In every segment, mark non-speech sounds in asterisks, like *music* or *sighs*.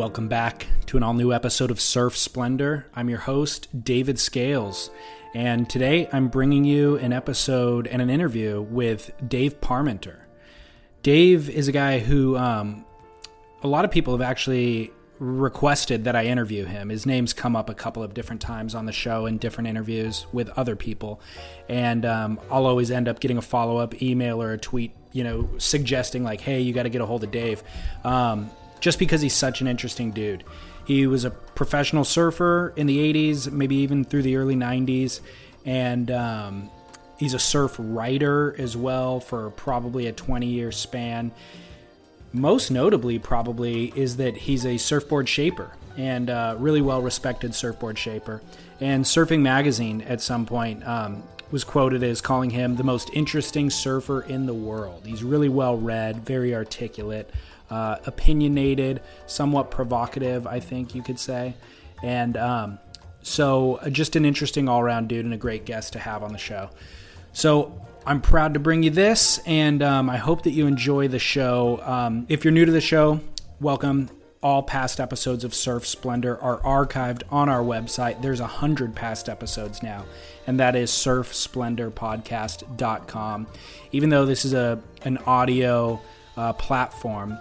Welcome back to an all new episode of Surf Splendor. I'm your host, David Scales, and today I'm bringing you an episode and an interview with Dave Parmenter. Dave is a guy who um, a lot of people have actually requested that I interview him. His name's come up a couple of different times on the show in different interviews with other people, and um, I'll always end up getting a follow up email or a tweet, you know, suggesting like, "Hey, you got to get a hold of Dave," um, just because he's such an interesting dude. He was a professional surfer in the '80s, maybe even through the early '90s, and um, he's a surf writer as well for probably a 20 year span. Most notably probably is that he's a surfboard shaper and uh, really well respected surfboard shaper. And surfing magazine at some point um, was quoted as calling him the most interesting surfer in the world. He's really well read very articulate uh, opinionated somewhat provocative i think you could say and um, so uh, just an interesting all-around dude and a great guest to have on the show so I'm proud to bring you this, and um, I hope that you enjoy the show. Um, if you're new to the show, welcome. All past episodes of Surf Splendor are archived on our website. There's a hundred past episodes now, and that is surfsplendorpodcast.com. Even though this is a an audio uh, platform,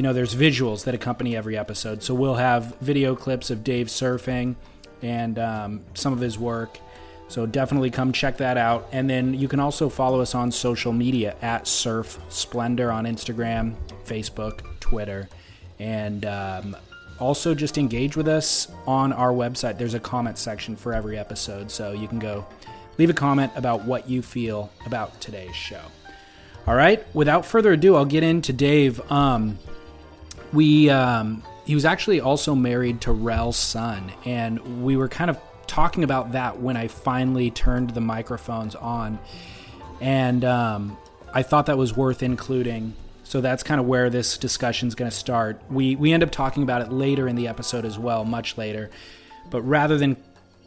you know there's visuals that accompany every episode. So we'll have video clips of Dave surfing and um, some of his work. So definitely come check that out. And then you can also follow us on social media at Surf Splendor on Instagram, Facebook, Twitter, and um, also just engage with us on our website. There's a comment section for every episode, so you can go leave a comment about what you feel about today's show. All right, without further ado, I'll get into Dave. Um, we um, he was actually also married to Rell Sunn, and we were kind of talking about that when I finally turned the microphones on, and um, I thought that was worth including. So that's kind of where this discussion is going to start. We we end up talking about it later in the episode as well, much later. But rather than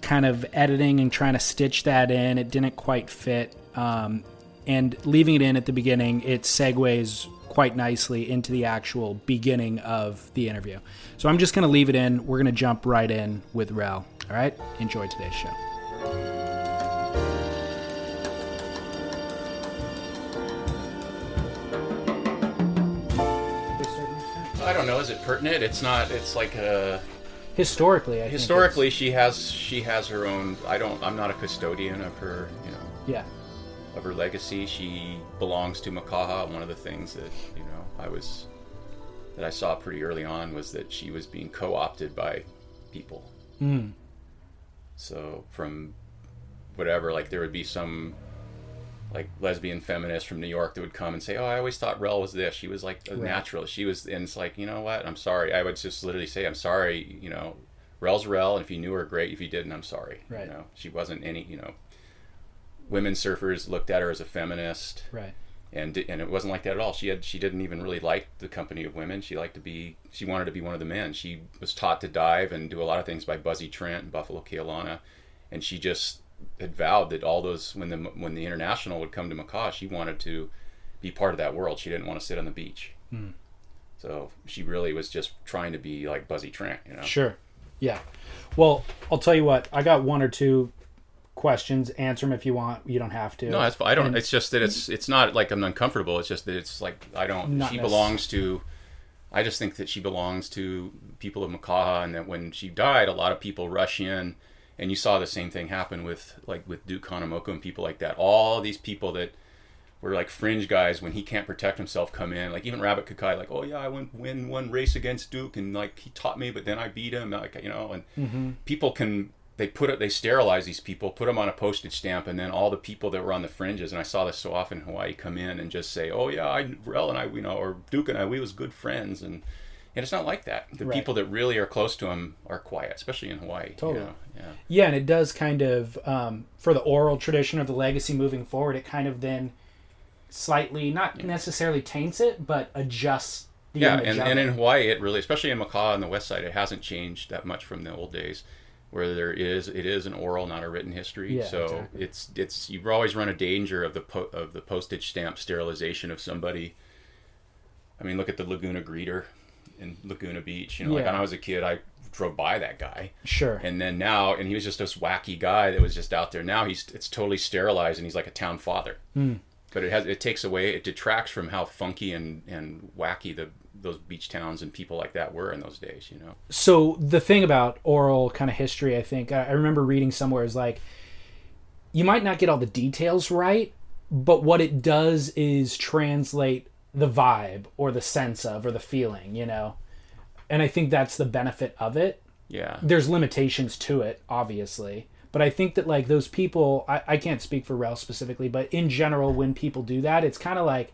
kind of editing and trying to stitch that in, it didn't quite fit. Um, and leaving it in at the beginning, it segues quite nicely into the actual beginning of the interview. So I'm just going to leave it in. We're going to jump right in with Rell. All right? Enjoy today's show. I don't know. Is it pertinent? It's not. It's like a Historically, I historically she has she has her own. I don't. I'm not a custodian of her. You know, yeah. Of her legacy. She belongs to Makaha. One of the things that you know I was that I saw pretty early on was that she was being co-opted by people. Mm. So from whatever, like there would be some like lesbian feminist from New York that would come and say, "Oh, I always thought Rell was this. She was like a Right. natural. She was." And it's like, you know what? I'm sorry. I would just literally say, "I'm sorry." You know, Rell's Rell, and if you knew her, great. If you didn't, I'm sorry. Right. You know, she wasn't any. You know, women surfers looked at her as a feminist Right. and and it wasn't like that at all. She had she didn't even really like the company of women. She liked to be she wanted to be one of the men. She was taught to dive and do a lot of things by Buzzy Trent and Buffalo Keaulana, and she just had vowed that all those when the when the international would come to Makaha, she wanted to be part of that world. She didn't want to sit on the beach. Hmm. So she really was just trying to be like Buzzy Trent, you know. Sure. Yeah. Well, I'll tell you what. I got one or two questions. Answer them if you want. You don't have to. No, that's fine. I don't. And- it's just that it's it's not like I'm uncomfortable. It's just that it's like I don't. She belongs to. I just think that she belongs to people of Makaha, and that when she died, a lot of people rush in, and you saw the same thing happen with like with Duke Kahanamoku and people like that. All these people that were like fringe guys when he can't protect himself come in. Like even Rabbit Kekai, like, oh yeah, I went win one race against Duke, and like he taught me, but then I beat him. Like you know, and Mm-hmm. people can they put it they sterilize these people put them on a postage stamp and then all the people that were on the fringes and i saw this so often in hawaii come in and just say oh yeah i rell and i you know or duke and i we was good friends and and it's not like that the Right. people that really are close to him are quiet especially in hawaii you Totally. know? yeah Yeah, and it does kind of um, for the oral tradition of the legacy moving forward. It kind of then slightly not necessarily taints it, but adjusts. The yeah and, and in hawaii it really especially in Makaha on the west side it hasn't changed that much from the old days where there is it is an oral not a written history Yeah, so exactly. it's it's you always run a danger of the po- of the postage stamp sterilization of somebody i mean look at the laguna greeter in laguna beach you know like when i was a kid i drove by that guy sure. and then now and he was just this wacky guy that was just out there now he's it's totally sterilized and he's like a town father Hmm. but it has it takes away it detracts from how funky and and wacky the those beach towns and people like that were in those days you know so the thing about oral kind of history, I think I remember reading somewhere is like you might not get all the details right, but what it does is translate the vibe or the sense of or the feeling, you know. And I think that's the benefit of it. yeah there's limitations to it obviously but i think that like those people i, I can't speak for rell specifically but in general when people do that it's kind of like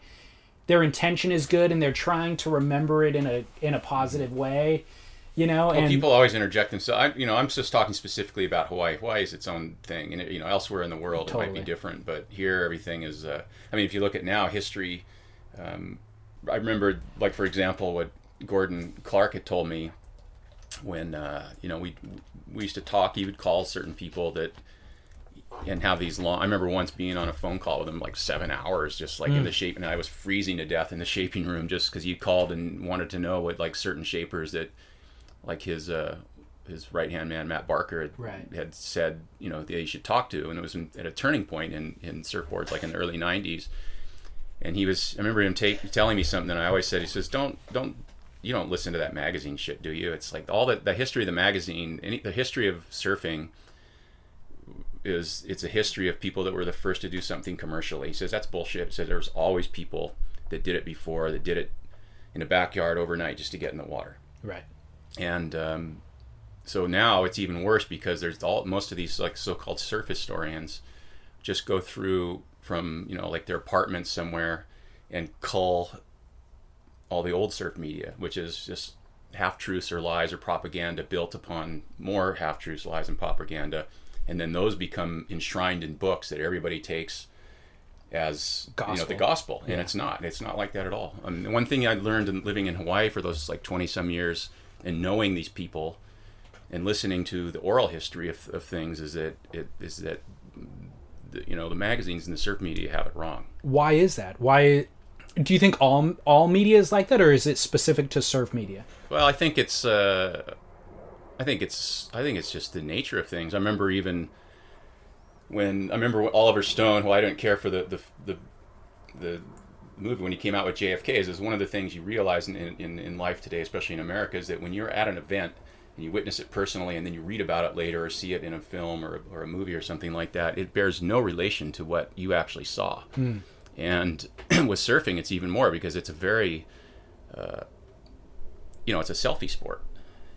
their intention is good and they're trying to remember it in a in a positive way you know well, and people always interject themselves. I, you know, I'm just talking specifically about Hawaii. Hawaii is its own thing, and you know, elsewhere in the world it might be different. But here, everything is. Uh, I mean, if you look at now history, um, I remember, like for example, what Gordon Clark had told me when uh, you know we we used to talk. He would call certain people that and have these long. I remember once being on a phone call with him like seven hours, just like in the shape, and I was freezing to death in the *laughs* shaping room just because he called and wanted to know what like certain shapers that, like his uh, his right hand man Matt Barker had, Right. had said, you know, that he should talk to, and it was in, at a turning point in in surfboards, like in the early '90s. And he was, I remember him take, telling me something, and I always said, he says, don't don't you don't listen to that magazine shit, do you? It's like all the the history of the magazine, any the history of surfing is it's a history of people that were the first to do something commercially. He says that's bullshit. He says there's always people that did it before, that did it in a backyard overnight just to get in the water. right And um, so now it's even worse because there's all most of these like so-called surf historians just go through from you know like their apartments somewhere and cull all the old surf media, which is just half truths or lies or propaganda built upon more half truths, lies, and propaganda, and then those become enshrined in books that everybody takes as you know the gospel, and it's not. It's not like that at all. Um, the one thing I learned in living in Hawaii for those like twenty some years and knowing these people and listening to the oral history of, of things is that it is that the, you know the magazines and the surf media have it wrong. why is that why do you think all all media is like that or is it specific to surf media Well, I think it's uh, I think it's I think it's just the nature of things. I remember even when I remember Oliver Stone, who I didn't care for the the the, the movie when he came out with JFK, is, is one of the things you realize in, in in life today, especially in America, is that when you're at an event and you witness it personally, and then you read about it later or see it in a film or or a movie or something like that, it bears no relation to what you actually saw. And *clears throat* with surfing, it's even more because it's a very uh, you know, it's a selfie sport.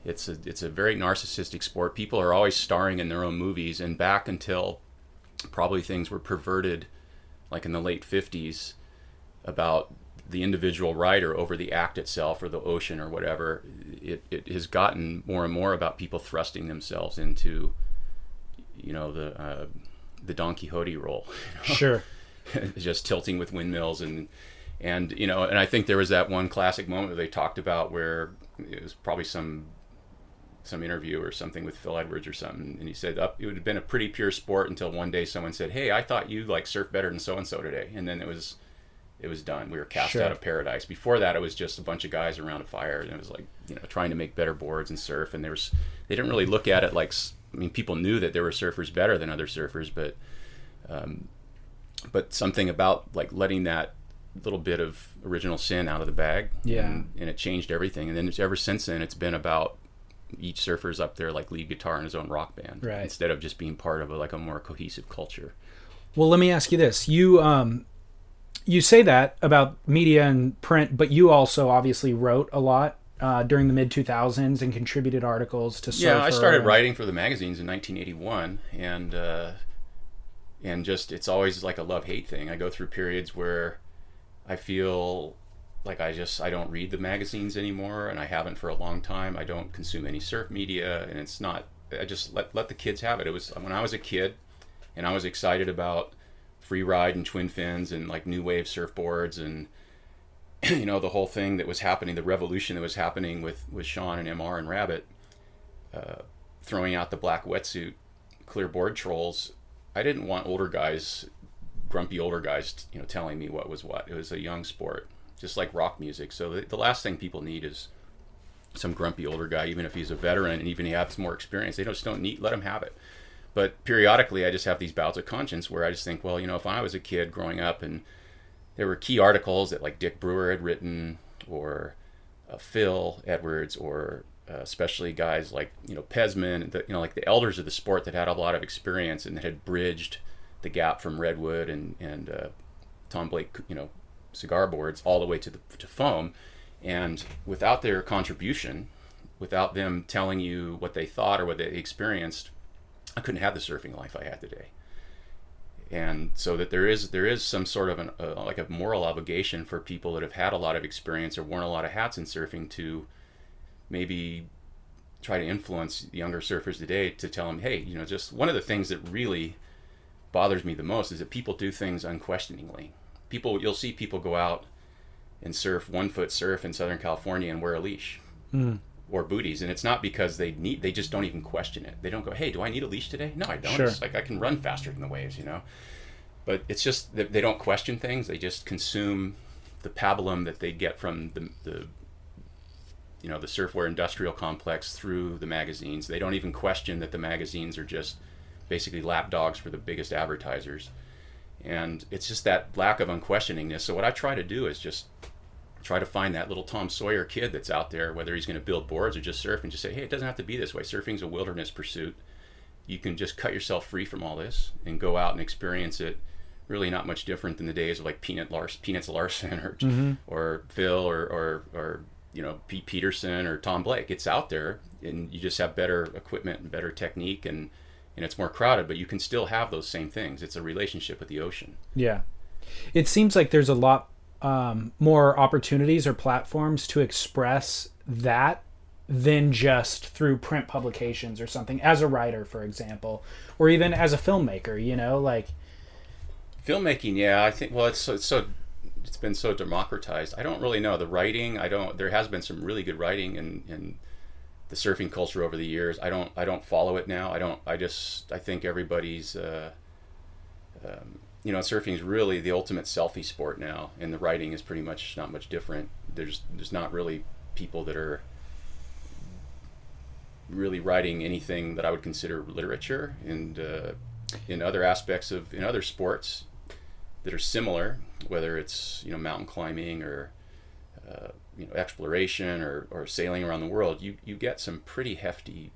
It's a it's a very narcissistic sport. People are always starring in their own movies, and back until probably things were perverted, like in the late '50s, about the individual writer over the act itself or the ocean or whatever. It it has gotten more and more about people thrusting themselves into, you know, the uh, the Don Quixote role. *laughs* sure *laughs* just tilting with windmills and and you know and I think there was that one classic moment that they talked about where it was probably some some interview or something with Phil Edwards or something and he said up it would have been a pretty pure sport until one day someone said hey I thought you like surf better than so and so today and then it was it was done we were cast Sure. out of paradise before that it was just a bunch of guys around a fire and it was like you know trying to make better boards and surf and there was they didn't really look at it like I mean, people knew that there were surfers better than other surfers, but um, but something about like letting that little bit of original sin out of the bag, Yeah. and, and it changed everything. And then it's, ever since then, it's been about each surfer's up there like lead guitar in his own rock band, Right. instead of just being part of a, like a more cohesive culture. Well, let me ask you this: you um, you say that about media and print, but you also obviously wrote a lot uh, during the mid two thousands and contributed articles to. Yeah, I started and- writing for the magazines in 1981, and uh, and just it's always like a love hate thing. I go through periods where I feel like I just I don't read the magazines anymore, and I haven't for a long time. I don't consume any surf media, and it's not. I just let let the kids have it. It was when I was a kid, and I was excited about free ride and twin fins and like new wave surfboards and *clears throat* you know the whole thing that was happening, the revolution that was happening with with Sean and Mr and Rabbit uh, throwing out the black wetsuit clear board trolls. I didn't want older guys, grumpy older guys, you know, telling me what was what. It was a young sport, just like rock music. So the, last thing people need is some grumpy older guy, even if he's a veteran and even he has more experience. They just don't need let him have it. But periodically, I just have these bouts of conscience where I just think, well, you know, if I was a kid growing up and there were key articles that like Dick Brewer had written or uh, Phil Edwards or uh, especially guys like you know Pezman, the, you know like the elders of the sport that had a lot of experience and that had bridged the gap from redwood and and uh, Tom Blake you know cigar boards all the way to the to foam, and without their contribution, without them telling you what they thought or what they experienced, I couldn't have the surfing life I had today. And so that there is there is some sort of an uh, like a moral obligation for people that have had a lot of experience or worn a lot of hats in surfing to maybe try to influence younger surfers today to tell them hey you know just one of the things that really bothers me the most is that people do things unquestioningly people you'll see people go out and surf one foot surf in southern california and wear a leash hmm. or booties. And it's not because they need they just don't even question it. They don't go hey do i need a leash today? No i don't. Sure. it's like i can run faster than the waves you know? But it's just that they don't question things. They just consume the pablum that they get from the, the you know the surfwear industrial complex through the magazines. They don't even question that the magazines are just basically lapdogs for the biggest advertisers and it's just that lack of unquestioningness so what i try to do is just try to find that little Tom Sawyer kid that's out there, whether he's going to build boards or just surf, and just say, hey, it doesn't have to be this way. Surfing's a wilderness pursuit. You can just cut yourself free from all this and go out and experience it. Really, not much different than the days of like Peanut Lars, Peanuts Larson, or mm-hmm. or Phil, or, or or you know Pete Peterson or Tom Blake. It's out there, and you just have better equipment and better technique, and and it's more crowded, but you can still have those same things. It's a relationship with the ocean. Yeah. It seems like there's a lot um, more opportunities or platforms to express that than just through print publications or something as a writer for example or even as a filmmaker you know like filmmaking yeah i think well it's so, it's so it's been so democratized i don't really know the writing i don't there has been some really good writing and in the surfing culture over the years i don't i don't follow it now. I don't i just i think everybody's uh um, you know surfing is really the ultimate selfie sport now and the writing is pretty much not much different. There's there's not really people that are really writing anything that I would consider literature and uh, in other aspects of in other sports that are similar, whether it's you know mountain climbing or uh, you know exploration or, or sailing around the world, you you get some pretty hefty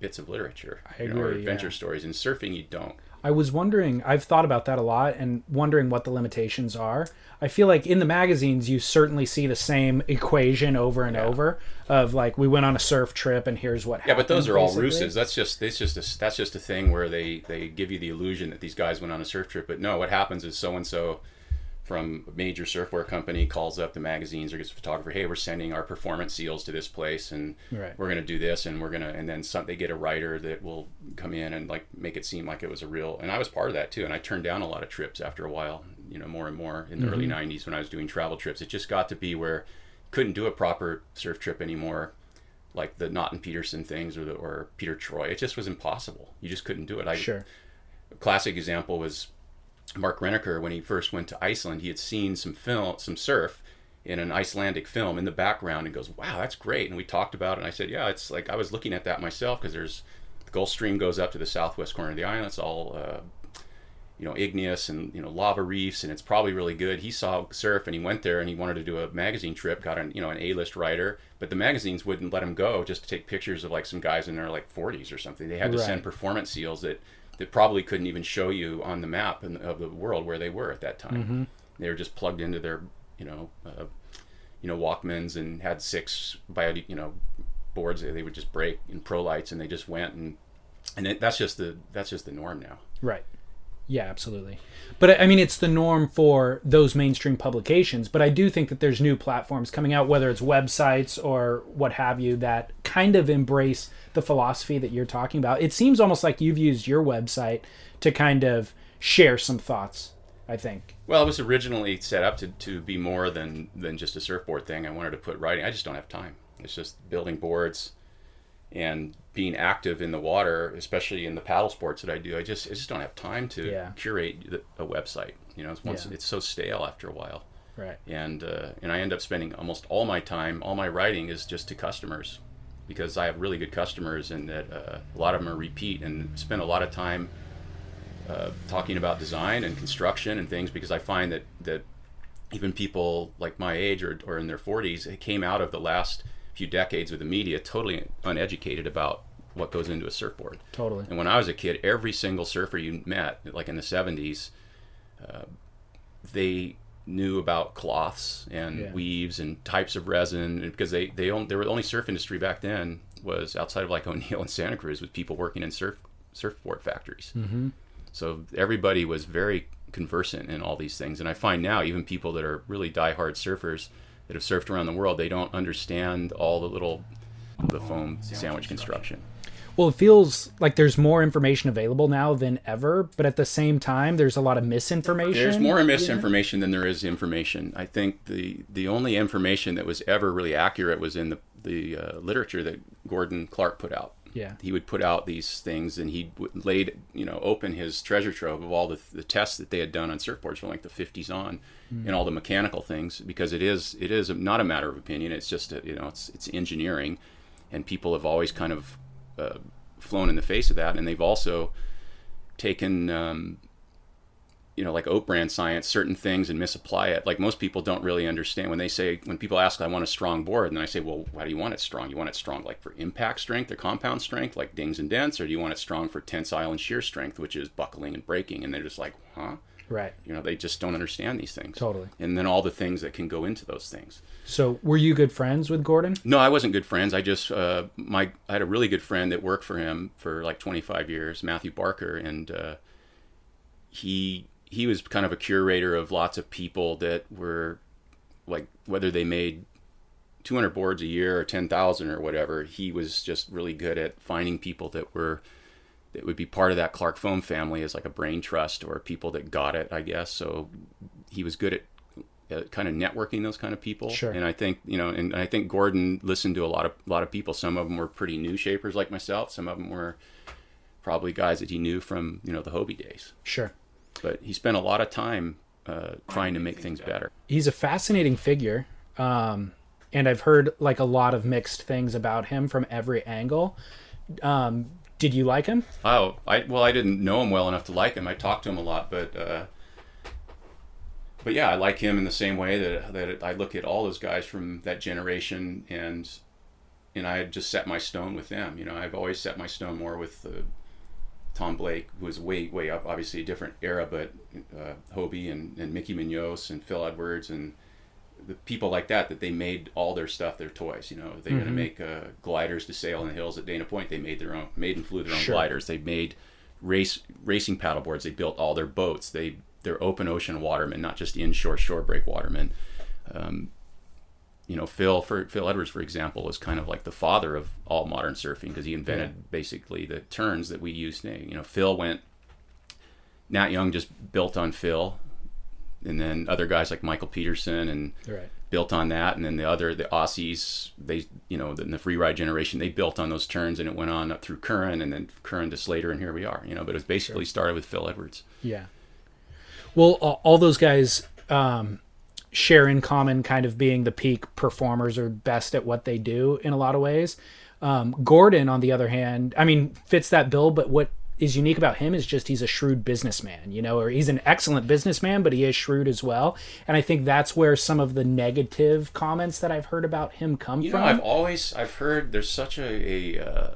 bits of literature I you know, or adventure yeah. stories. In surfing, you don't. I was wondering, I've thought about that a lot and wondering what the limitations are. I feel like in the magazines, you certainly see the same equation over and over of like, we went on a surf trip and here's what Yeah, happened. but those are all basically. ruses. That's just that's just a, that's just a thing where they they give you the illusion that these guys went on a surf trip. But no, what happens is so and so from a major surfwear company calls up the magazines or gets a photographer. Hey, we're sending our performance seals to this place, and Right. we're going to do this, and we're going to, and then some, they get a writer that will come in and like make it seem like it was a real. And I was part of that too. And I turned down a lot of trips after a while. You know, more and more in the early mm-hmm. '90s when I was doing travel trips. It just got to be where couldn't do a proper surf trip anymore like the Naughton Peterson things or the, or Peter Troy. It just was impossible. You just couldn't do it. I, Sure. A classic example was Mark Renneker when he first went to Iceland. He had seen some film, some surf, in an Icelandic film in the background and goes, "Wow, that's great." And we talked about it and I said, "Yeah, it's like I was looking at that myself because there's the Gulf Stream goes up to the southwest corner of the island. It's all uh, you know igneous and you know lava reefs and it's probably really good he saw surf and he went there and he wanted to do a magazine trip got an you know an a-list writer but the magazines wouldn't let him go just to take pictures of like some guys in their like 40s or something they had to Right. send performance seals that that probably couldn't even show you on the map in, of the world where they were at that time Mm-hmm. they were just plugged into their you know uh, you know walkmans and had six bio you know boards that they would just break in pro lights and they just went and and it, that's just the that's just the norm now Right. Yeah, absolutely. But I- mean, it's the norm for those mainstream publications. But I do think that there's new platforms coming out, whether it's websites or what have you, that kind of embrace the philosophy that you're talking about. It seems almost like you've used your website to kind of share some thoughts. I think. Well, it was originally set up to, to be more than, than just a surfboard thing. I wanted to put writing. I just don't have time. It's just building boards and being active in the water, especially in the paddle sports that I do. I just I just don't have time to Yeah. curate the, a website. You know, it's once Yeah. it's so stale after a while, Right. and uh, and I end up spending almost all my time, all my writing is just to customers, because I have really good customers, and that uh, a lot of them are repeat, and spend a lot of time uh, talking about design and construction and things because I find that that even people like my age or, or in their 40s it came out of the last few decades with the media totally uneducated about what goes into a surfboard. Totally. And when I was a kid, every single surfer you met, like in the 70s, uh, they knew about cloths and Yeah. weaves and types of resin because they they own, they were the only surf industry back then was outside of like *laughs* O'Neill and Santa Cruz with people working in surf surfboard factories. Mm-hmm. So everybody was very conversant in all these things, and I find now even people that are really diehard surfers that have surfed around the world, they don't understand all the little the foam sandwich construction. Well, it feels like there's more information available now than ever, but at the same time, there's a lot of misinformation. There's more misinformation than there is information. I think the the only information that was ever really accurate was in the the uh, literature that Gordon Clark put out. Yeah. he would put out these things, and he laid you know open his treasure trove of all the, the tests that they had done on surfboards from like the 50s on, and all the mechanical things because it is it is not a matter of opinion. It's just a, you know it's it's engineering, and people have always kind of uh, flown in the face of that, and they've also taken um, you know, like oat brand science, certain things and misapply it. Like most people don't really understand when they say, when people ask, I want a strong board, and then I say, well, why do you want it strong? You want it strong like for impact strength or compound strength, like dings and dents, or do you want it strong for tensile and shear strength, which is buckling and breaking? And they're just like, huh? Right. You know, they just don't understand these things. Totally. And then all the things that can go into those things. So, were you good friends with Gordon? No, I wasn't good friends. I just uh, my I had a really good friend that worked for him for like 25 years, Matthew Barker, and uh, he he was kind of a curator of lots of people that were like whether they made 200 boards a year or 10,000 or whatever. He was just really good at finding people that were that would be part of that Clark Foam family as like a brain trust or people that got it, I guess. So he was good at uh, kind of networking those kind of people. Sure. And I think you know, and I think Gordon listened to a lot of a lot of people. Some of them were pretty new shapers like myself. Some of them were probably guys that he knew from you know the Hobie days. Sure. But he spent a lot of time uh, trying to make things better. He's a fascinating figure. Um, and I've heard like a lot of mixed things about him from every angle. Um, did you like him? Oh, I well, I didn't know him well enough to like him. I talked to him a lot, but uh, but yeah, I like him in the same way that that I look at all those guys from that generation, and and I had just set my stone with them. You know, I've always set my stone more with uh, Tom Blake, who was way way up, obviously a different era, but uh, Hobie and, and Mickey Munoz and Phil Edwards and the people like that that they made all their stuff their toys you know. They're going to make uh, gliders to sail in the hills at dana point. They made their own made and flew their own Sure. gliders. They made race racing paddle boards they built all their boats. They they're open ocean watermen not just inshore shore break watermen. Um, you know phil for phil edwards for example was kind of like the father of all modern surfing because he invented basically the turns that we use today you know phil went nat young just built on phil and then other guys like michael peterson and Right. built on that and then the other the aussies they you know in the free ride generation they built on those turns and it went on up through curren and then curren to slater and here we are you know but it was basically started with phil edwards Yeah. Well, all, all those guys um, share in common kind of being the peak performers or best at what they do in a lot of ways. Um, Gordon, on the other hand, I mean, fits that bill, but what is unique about him is just he's a shrewd businessman, you know, or he's an excellent businessman, but he is shrewd as well. And I think that's where some of the negative comments that I've heard about him come You from. know, I've always I've heard there's such a, a uh,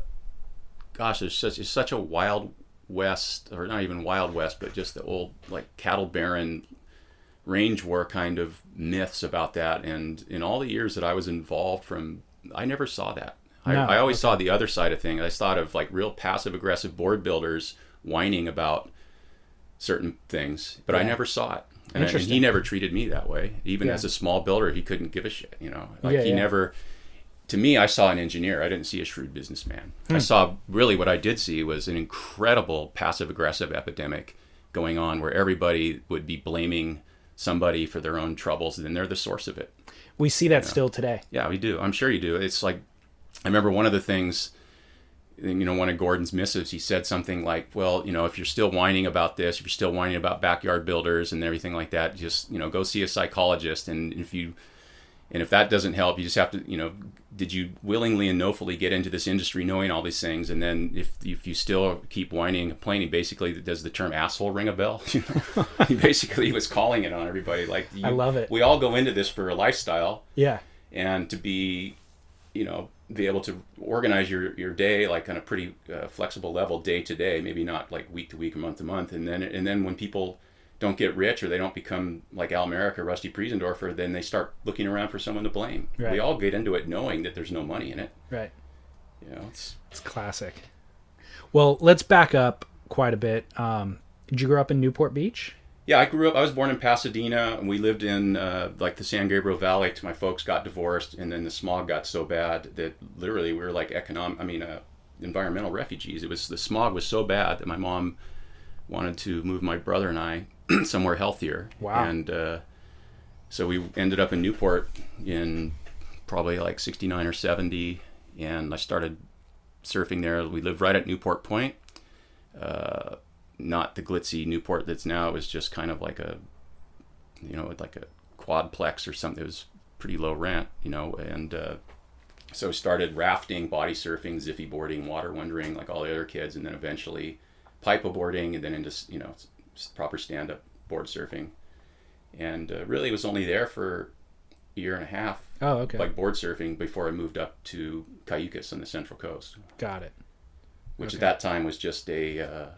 gosh, there's such it's such a wild west, or not even wild west, but just the old like cattle baron range war kind of myths about that. And in all the years that I was involved, from I never saw that. I, No, I always saw the other side of things. I thought of like real passive aggressive board builders whining about certain things, but I never saw it. And, and Interesting. he never treated me that way. Even Yeah. as a small builder, he couldn't give a shit. You know, like Yeah, he yeah. never. To me, I saw an engineer. I didn't see a shrewd businessman. Hmm. I saw really what I did see was an incredible passive aggressive epidemic going on, where everybody would be blaming somebody for their own troubles, and then they're the source of it. we see that still today. Yeah, we do. I'm sure you do. It's like I remember one of the things you know, one of Gordon's missives, he said something like, "Well, you know, if you're still whining about this, if you're still whining about backyard builders and everything like that, just you know, go see a psychologist. And if you, and if that doesn't help, you just have to, you know, did you willingly and knowfully get into this industry knowing all these things? And then if if you still keep whining and complaining, basically, does the term asshole ring a bell? *laughs* You know, *laughs* he basically was calling it on everybody. Like, you, I love it. We all go into this for a lifestyle Yeah. and to be you know be able to organize your your day like on a pretty uh, flexible level day to day maybe not like week to week or month to month and then and then when people don't get rich or they don't become like Al Merrick or Rusty Preisendorfer then they start looking around for someone to blame Right. we all get into it knowing that there's no money in it Right. you know it's It's classic. Well, let's back up quite a bit. Um, did you grow up in Newport Beach? Yeah, I grew up. I was born in Pasadena, and we lived in uh, like the San Gabriel Valley. till My folks got divorced, and then the smog got so bad that literally we were like economic. I mean, uh, environmental refugees. It was the smog was so bad that my mom wanted to move my brother and I *clears throat* somewhere healthier. Wow. And uh, so we ended up in Newport in probably like '69 or '70, and I started surfing there. We lived right at Newport Point uh, not the glitzy Newport that's now. It was just kind of like a, you know, like a quadplex or something. It was pretty low rent, you know, and uh, so started rafting, body surfing, zippy boarding, water wondering, like all the other kids, and then eventually pipe boarding, and then into you know proper stand up board surfing, and uh, really was only there for a year and a half. Oh, okay. Like board surfing before I moved up to Cayucos on the Central Coast Got it. which Okay. at that time was just a uh,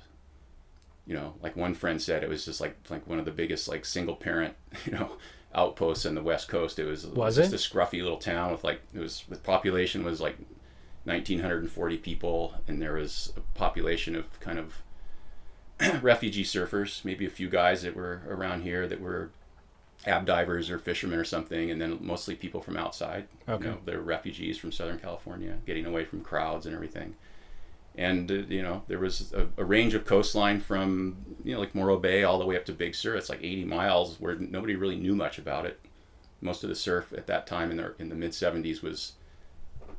you know like one friend said it was just like like one of the biggest like single parent *laughs* you know outposts in the west coast it was, Was just it? a scruffy little town with like it was the population was like 1940 people and there was a population of kind of *clears throat* refugee surfers maybe a few guys that were around here that were ab divers or fishermen or something and then mostly people from outside Okay. you know they're refugees from southern california getting away from crowds and everything and uh, you know there was a, a range of coastline from you know like Morro Bay all the way up to Big Sur. It's like 80 miles where nobody really knew much about it. Most of the surf at that time in the in the mid 70s was,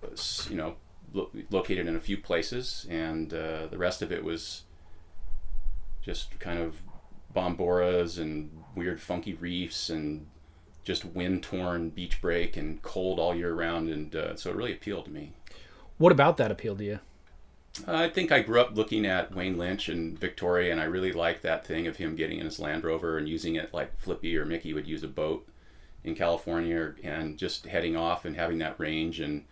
was you know lo- located in a few places, and uh, the rest of it was just kind of bomboras and weird funky reefs and just wind torn beach break and cold all year round, and uh, so it really appealed to me. What about that appealed to you? I think I grew up looking at Wayne Lynch and Victoria, and I really liked that thing of him getting in his Land Rover and using it like Flippy or Mickey would use a boat in California, and just heading off and having that range and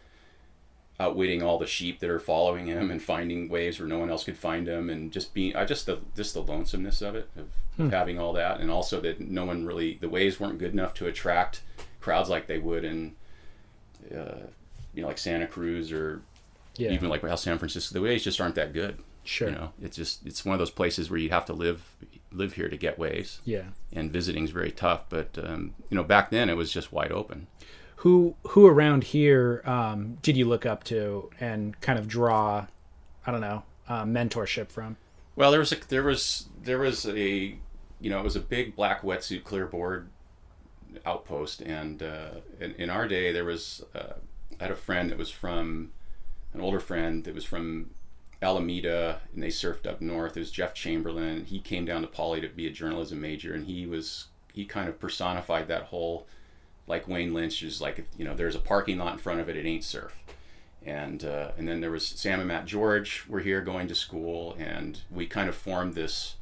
outwitting all the sheep that are following him and finding waves where no one else could find him, and just being I just the just the lonesomeness of it of, of having all that, and also that no one really the waves weren't good enough to attract crowds like they would in uh, you know like Santa Cruz or Yeah. even like how San Francisco, the waves just aren't that good. Sure. You know, it's just it's one of those places where you have to live live here to get waves, Yeah. and visiting's very tough. But um, you know, back then it was just wide open. Who who around here um, did you look up to and kind of draw, I don't know, uh, mentorship from? Well, there was a there was there was a you know it was a big black wetsuit clear board outpost, and uh, in, in our day there was uh, I had a friend that was from an older friend that was from Alameda, and they surfed up north. It was Jeff Chamberlain. He came down to Poly to be a journalism major, and he was he kind of personified that whole like Wayne Lynch is like you know there's a parking lot in front of it, it ain't surf. And uh, and then there was Sam and Matt George were here going to school, and we kind of formed this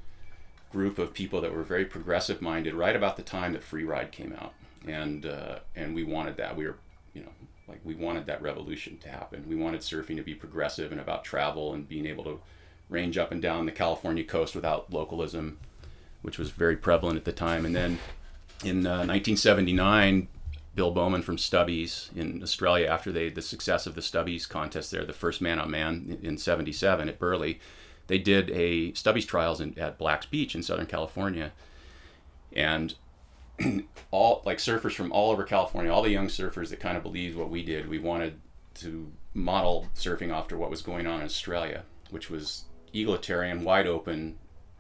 group of people that were very progressive minded right about the time that Free Ride came out, and uh, and we wanted that. We were you know like we wanted that revolution to happen. We wanted surfing to be progressive and about travel and being able to range up and down the California coast without localism, which was very prevalent at the time. And then in uh, 1979, Bill Bowman from Stubbies in Australia, after they the success of the Stubbies contest there, the first man on man in '77 at Burleigh, they did a Stubbies trials in, at Blacks Beach in Southern California, and *clears throat* all like surfers from all over California, all the young surfers that kind of believed what we did, we wanted to model surfing after what was going on in Australia, which was egalitarian, wide open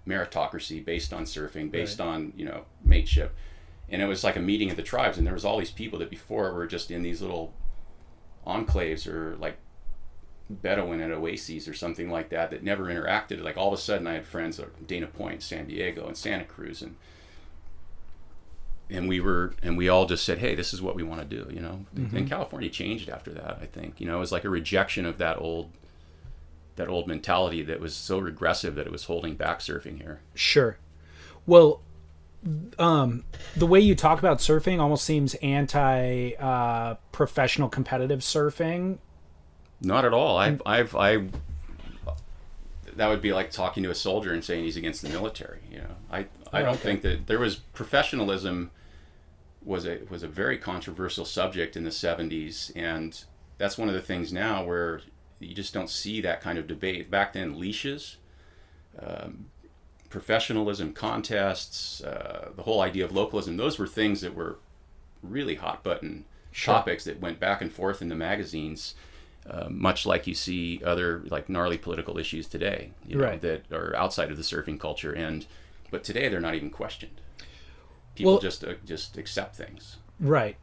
meritocracy based on surfing, based right. on you know mateship and it was like a meeting of the tribes and there was all these people that before were just in these little enclaves or like Bedouin at oases or something like that that never interacted. Like all of a sudden, I had friends at Dana Point, San Diego, and Santa Cruz, and and we were and we all just said, "Hey, this is what we want to do," you know. Mm-hmm. And California changed after that. I think you know it was like a rejection of that old that old mentality that was so regressive that it was holding back surfing here. Sure. Well, um, the way you talk about surfing almost seems anti uh, professional competitive surfing. Not at all. I've, I've, I, that would be like talking to a soldier and saying he's against the military. You know, I, I oh, don't okay. think that there was professionalism was a was a very controversial subject in the 70s and that's one of the things now where you just don't see that kind of debate back then leashes um, professionalism contests, uh, the whole idea of localism, those were things that were really hot button sure. topics that went back and forth in the magazines, uh, much like you see other like gnarly political issues today, you know, right. that are outside of the surfing culture. And but today they're not even questioned. People well, just uh, just accept things. Right.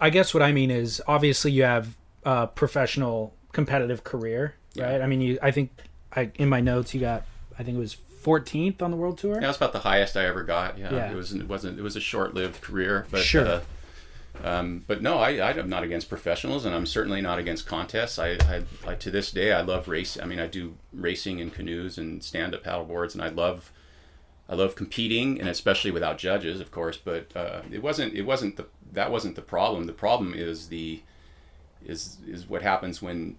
I guess what I mean is obviously you have a professional competitive career, right? Yeah. I mean, you. I think I in my notes you got. I think it was 14th on the world tour. Yeah, that's about the highest I ever got. Yeah, yeah. it was it wasn't it was a short-lived career, but sure. Uh, um, but no, I, I'm not against professionals, and I'm certainly not against contests. I, I, I to this day I love race. I mean, I do racing in canoes and stand-up paddle boards, and I love I love competing, and especially without judges, of course. But uh, it wasn't it wasn't the that wasn't the problem. The problem is the is is what happens when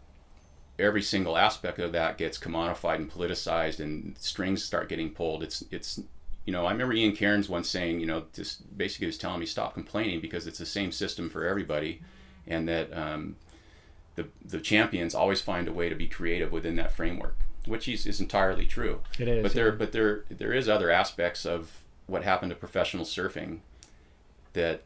every single aspect of that gets commodified and politicized and strings start getting pulled. It's it's you know i remember ian cairns once saying you know just basically was telling me stop complaining because it's the same system for everybody and that um, the the champions always find a way to be creative within that framework which is, is entirely true. It is but there but there there is other aspects of what happened to professional surfing that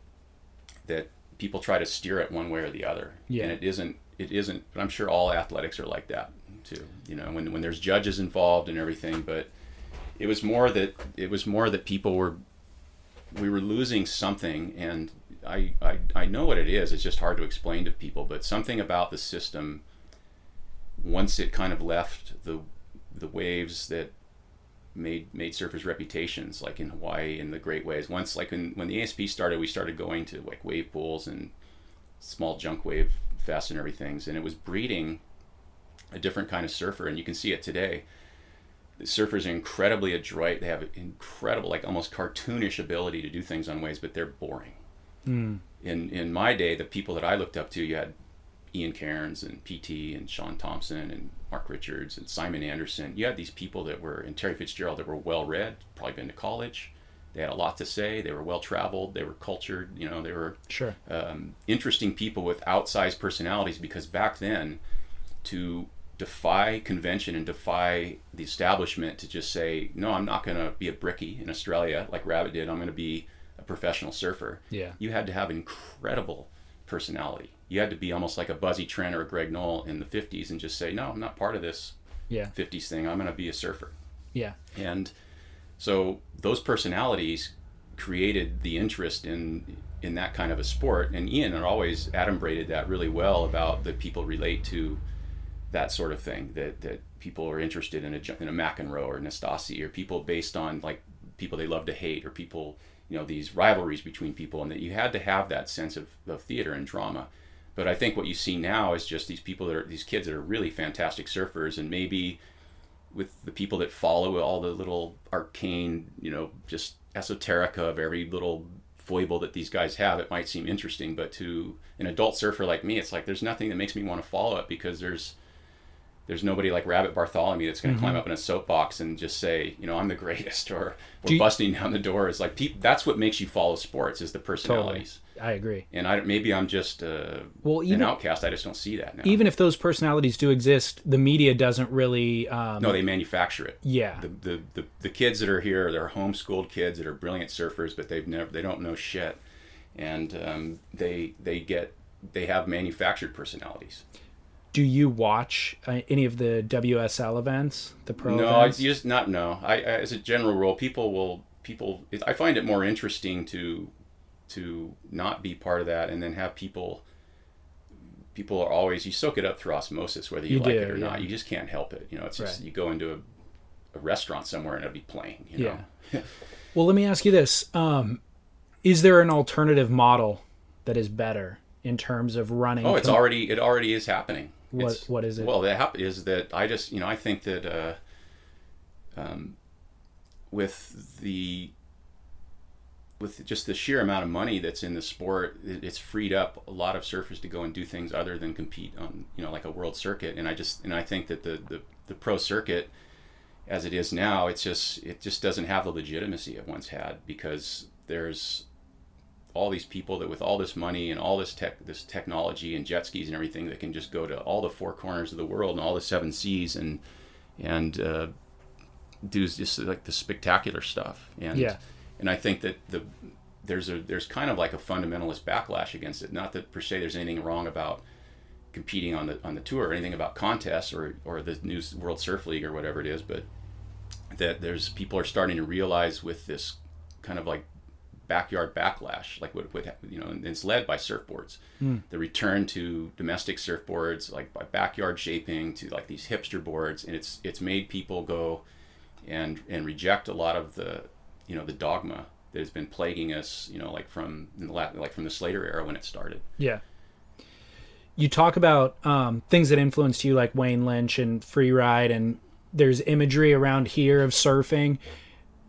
that people try to steer it one way or the other. Yeah. and it isn't it isn't. But I'm sure all athletics are like that too. You know, when when there's judges involved and everything. But it was more that it was more that people were we were losing something, and I I I know what it is. It's just hard to explain to people. But something about the system once it kind of left the the waves that made made surfers reputations like in Hawaii in the great waves once like when, when the ASP started we started going to like wave pools and small junk wave fest and everything, and it was breeding a different kind of surfer, and you can see it today. The surfers are incredibly adroit. They have incredible, like almost cartoonish ability to do things on waves, but they're boring. Mm. In in my day, the people that I looked up to, you had Ian Cairns and PT and Shaun Tomson and Mark Richards and Simon Anderson. You had these people that were, and Terry Fitzgerald, that were well read, probably been to college, they had a lot to say. They were well traveled. They were cultured. You know, they were sure um, interesting people with outsized personalities. Because back then, to defy convention and defy the establishment to just say, no, I'm not going to be a brickie in Australia like Rabbit did. I'm going to be a professional surfer. Yeah, you had to have incredible personality. You had to be almost like a Buzzy Trent or a Greg Noll in the 50s and just say, no, I'm not part of this yeah. 50s thing. I'm going to be a surfer. Yeah. And so those personalities created the interest in in that kind of a sport. And Ian had always adumbrated that really well about that people relate to that sort of thing. That that people are interested in a in a McEnroe or Nastase or people based on like people they love to hate or people you know these rivalries between people, and that you had to have that sense of, of theater and drama. But I think what you see now is just these people that are these kids that are really fantastic surfers, and maybe with the people that follow all the little arcane, you know, just esoterica of every little foible that these guys have, it might seem interesting. But to an adult surfer like me, it's like there's nothing that makes me want to follow it because there's there's nobody like Rabbit Bartholomew that's going to mm-hmm. climb up in a soapbox and just say, you know, I'm the greatest, or we're busting down the doors. Like, pe- that's what makes you follow sports is the personalities. Totally. I agree. And I maybe I'm just uh, well, even, an outcast. I just don't see that now. Even if those personalities do exist, the media doesn't really. Um, no, they manufacture it. Yeah. The, the, the the kids that are here, they're homeschooled kids that are brilliant surfers, but they've never they don't know shit, and um, they they get they have manufactured personalities do you watch uh, any of the WSL events, the pro? No, events? I just not no. I, I, as a general rule, people will people. I find it more interesting to to not be part of that, and then have people. People are always you soak it up through osmosis, whether you, you like do, it or yeah. not. You just can't help it. You know, it's just right. you go into a, a restaurant somewhere and it'll be playing. You know? Yeah. well, let me ask you this: um, Is there an alternative model that is better in terms of running? Oh, it's com- already it already is happening. What it's, what is it? Well, that is that I just you know I think that uh, um, with the with just the sheer amount of money that's in the sport, it's freed up a lot of surfers to go and do things other than compete on you know like a world circuit. And I just and I think that the the, the pro circuit as it is now, it's just it just doesn't have the legitimacy it once had because there's all these people that with all this money and all this tech this technology and jet skis and everything that can just go to all the four corners of the world and all the seven seas and and uh, do just like the spectacular stuff and yeah. And I think that the there's a there's kind of like a fundamentalist backlash against it not that per se there's anything wrong about competing on the on the tour or anything about contests or or the new World Surf League or whatever it is but that there's people are starting to realize with this kind of like backyard backlash, like what, you know, and it's led by surfboards. Mm. The return to domestic surfboards, like by backyard shaping, to like these hipster boards, and it's it's made people go and and reject a lot of the you know the dogma that has been plaguing us, you know, like from like from the Slater era when it started. Yeah. You talk about um, things that influenced you, like Wayne Lynch and Freeride, and there's imagery around here of surfing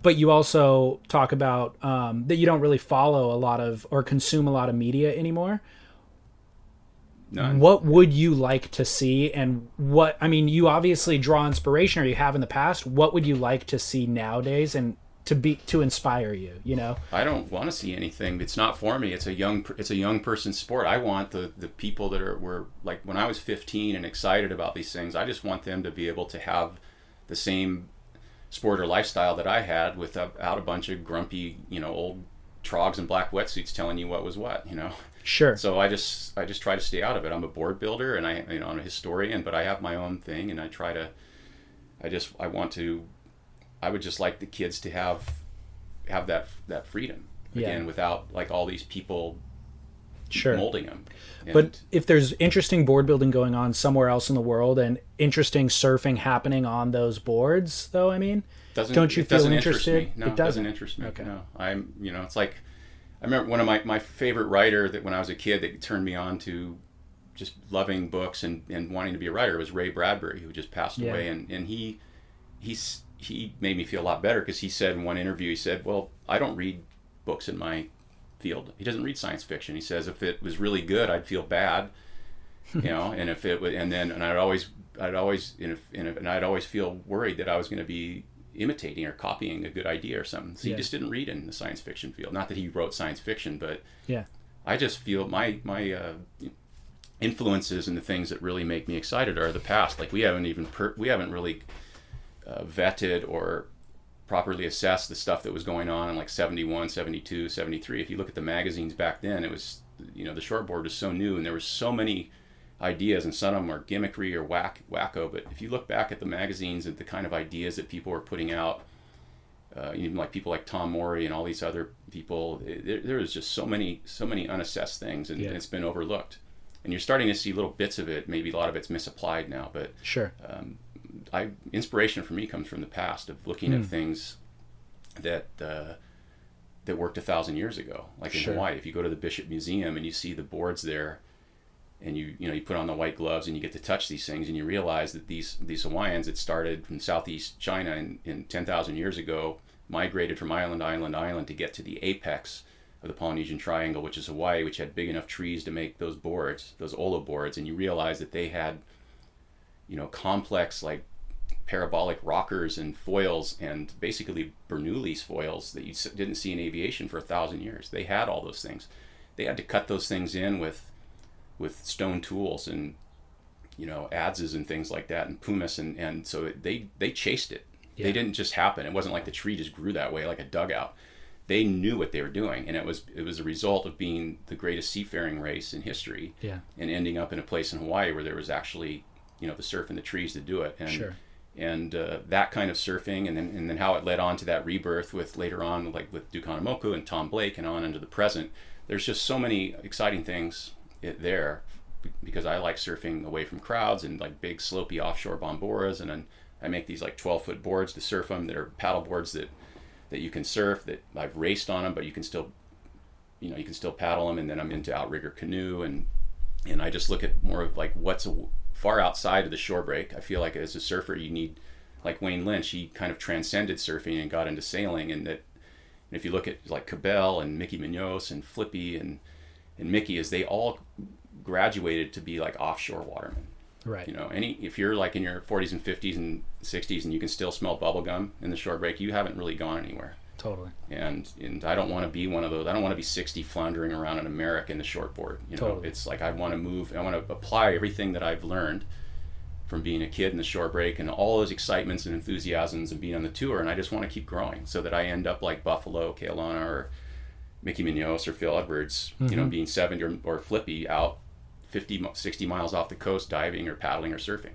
but you also talk about um, that you don't really follow a lot of or consume a lot of media anymore. None. What would you like to see, and what I mean, you obviously draw inspiration, or you have in the past. What would you like to see nowadays, and to be to inspire you? You know, I don't want to see anything. It's not for me. It's a young it's a young person's sport. I want the the people that are were like when I was 15 and excited about these things. I just want them to be able to have the same sport or lifestyle that I had without uh, a bunch of grumpy, you know, old trogs and black wetsuits telling you what was what, you know. Sure. So I just I just try to stay out of it. I'm a board builder and I you know I'm a historian, but I have my own thing and I try to I just I want to I would just like the kids to have have that that freedom again yeah. without like all these people sure. molding them. And but if there's interesting board building going on somewhere else in the world and interesting surfing happening on those boards, though, I mean, doesn't, don't you feel interested? Interest no, it doesn't. doesn't interest me. Okay. No, I'm. You know, it's like I remember one of my my favorite writer that when I was a kid that turned me on to just loving books and, and wanting to be a writer was Ray Bradbury, who just passed yeah. away, and and he he's he made me feel a lot better because he said in one interview he said, "Well, I don't read books in my field. He doesn't read science fiction. He says if it was really good, I'd feel bad, you know, and if it would, and then and I'd always I'd always and, if, and I'd always feel worried that I was going to be imitating or copying a good idea or something. So yeah. he just didn't read in the science fiction field. Not that he wrote science fiction, but yeah, I just feel my my uh, influences and the things that really make me excited are the past. Like we haven't even per- we haven't really uh, vetted or properly assess the stuff that was going on in like 71 72 73 if you look at the magazines back then it was you know the shortboard was so new and there was so many ideas and some of them are gimmickry or whack wacko but if you look back at the magazines and the kind of ideas that people were putting out uh, even like people like Tom Morey and all these other people it, there, there was just so many so many unassessed things and, yeah. and, it's been overlooked. And you're starting to see little bits of it. Maybe a lot of it's misapplied now but sure. um, I inspiration for me comes from the past of looking mm. at hmm. things that uh, that worked a thousand years ago, like in Hawaii. If you go to the Bishop Museum and you see the boards there, and you you know you put on the white gloves and you get to touch these things, and you realize that these these Hawaiians that started from southeast China in, in ten thousand years ago migrated from island to island island to get to the apex of the Polynesian Triangle, which is Hawaii, which had big enough trees to make those boards, those olo boards, and you realize that they had, you know, complex like parabolic rockers and foils and basically Bernoulli's foils that you didn't see in aviation for a thousand years. They had all those things. They had to cut those things in with with stone tools and you know adzes and things like that and pumice and and so they they chased it. Yeah. They didn't just happen. It wasn't like the tree just grew that way like a dugout. They knew what they were doing, and it was it was a result of being the greatest seafaring race in history, Yeah. and ending up in a place in Hawaii where there was actually you know the surf and the trees to do it. And Sure. and uh, that kind of surfing, and then and then how it led on to that rebirth with later on, like with Duke Kahanamoku and Tom Blake, and on into the present. There's just so many exciting things it, there because I like surfing away from crowds and like big slopey offshore bomboras, and then I make these like 12 foot boards to surf them. that are paddle boards that that you can surf. That I've raced on them, but you can still you know you can still paddle them. And then I'm into outrigger canoe and and I just look at more of like what's a, far outside of the shore break. I feel like as a surfer, you need like Wayne Lynch. He kind of transcended surfing and got into sailing, and that. And if you look at like Cabell and Mickey Munoz and Flippy and and Mickey, as they all graduated to be like offshore watermen. Right. You know, any if you're like in your 40s and 50s and 60s and you can still smell bubble gum in the shore break, you haven't really gone anywhere. Totally. And and I don't want to be one of those. I don't want to be 60 floundering around in America in the shortboard. You know, Totally. it's like I want to move. I want to apply everything that I've learned from being a kid in the short break and all those excitements and enthusiasms and being on the tour. And I just want to keep growing so that I end up like Buffalo, Keaulana, or Mickey Munoz or Phil Edwards. You know, mm-hmm. being 70 or, or Flippy out 50, 60 miles off the coast diving or paddling or surfing.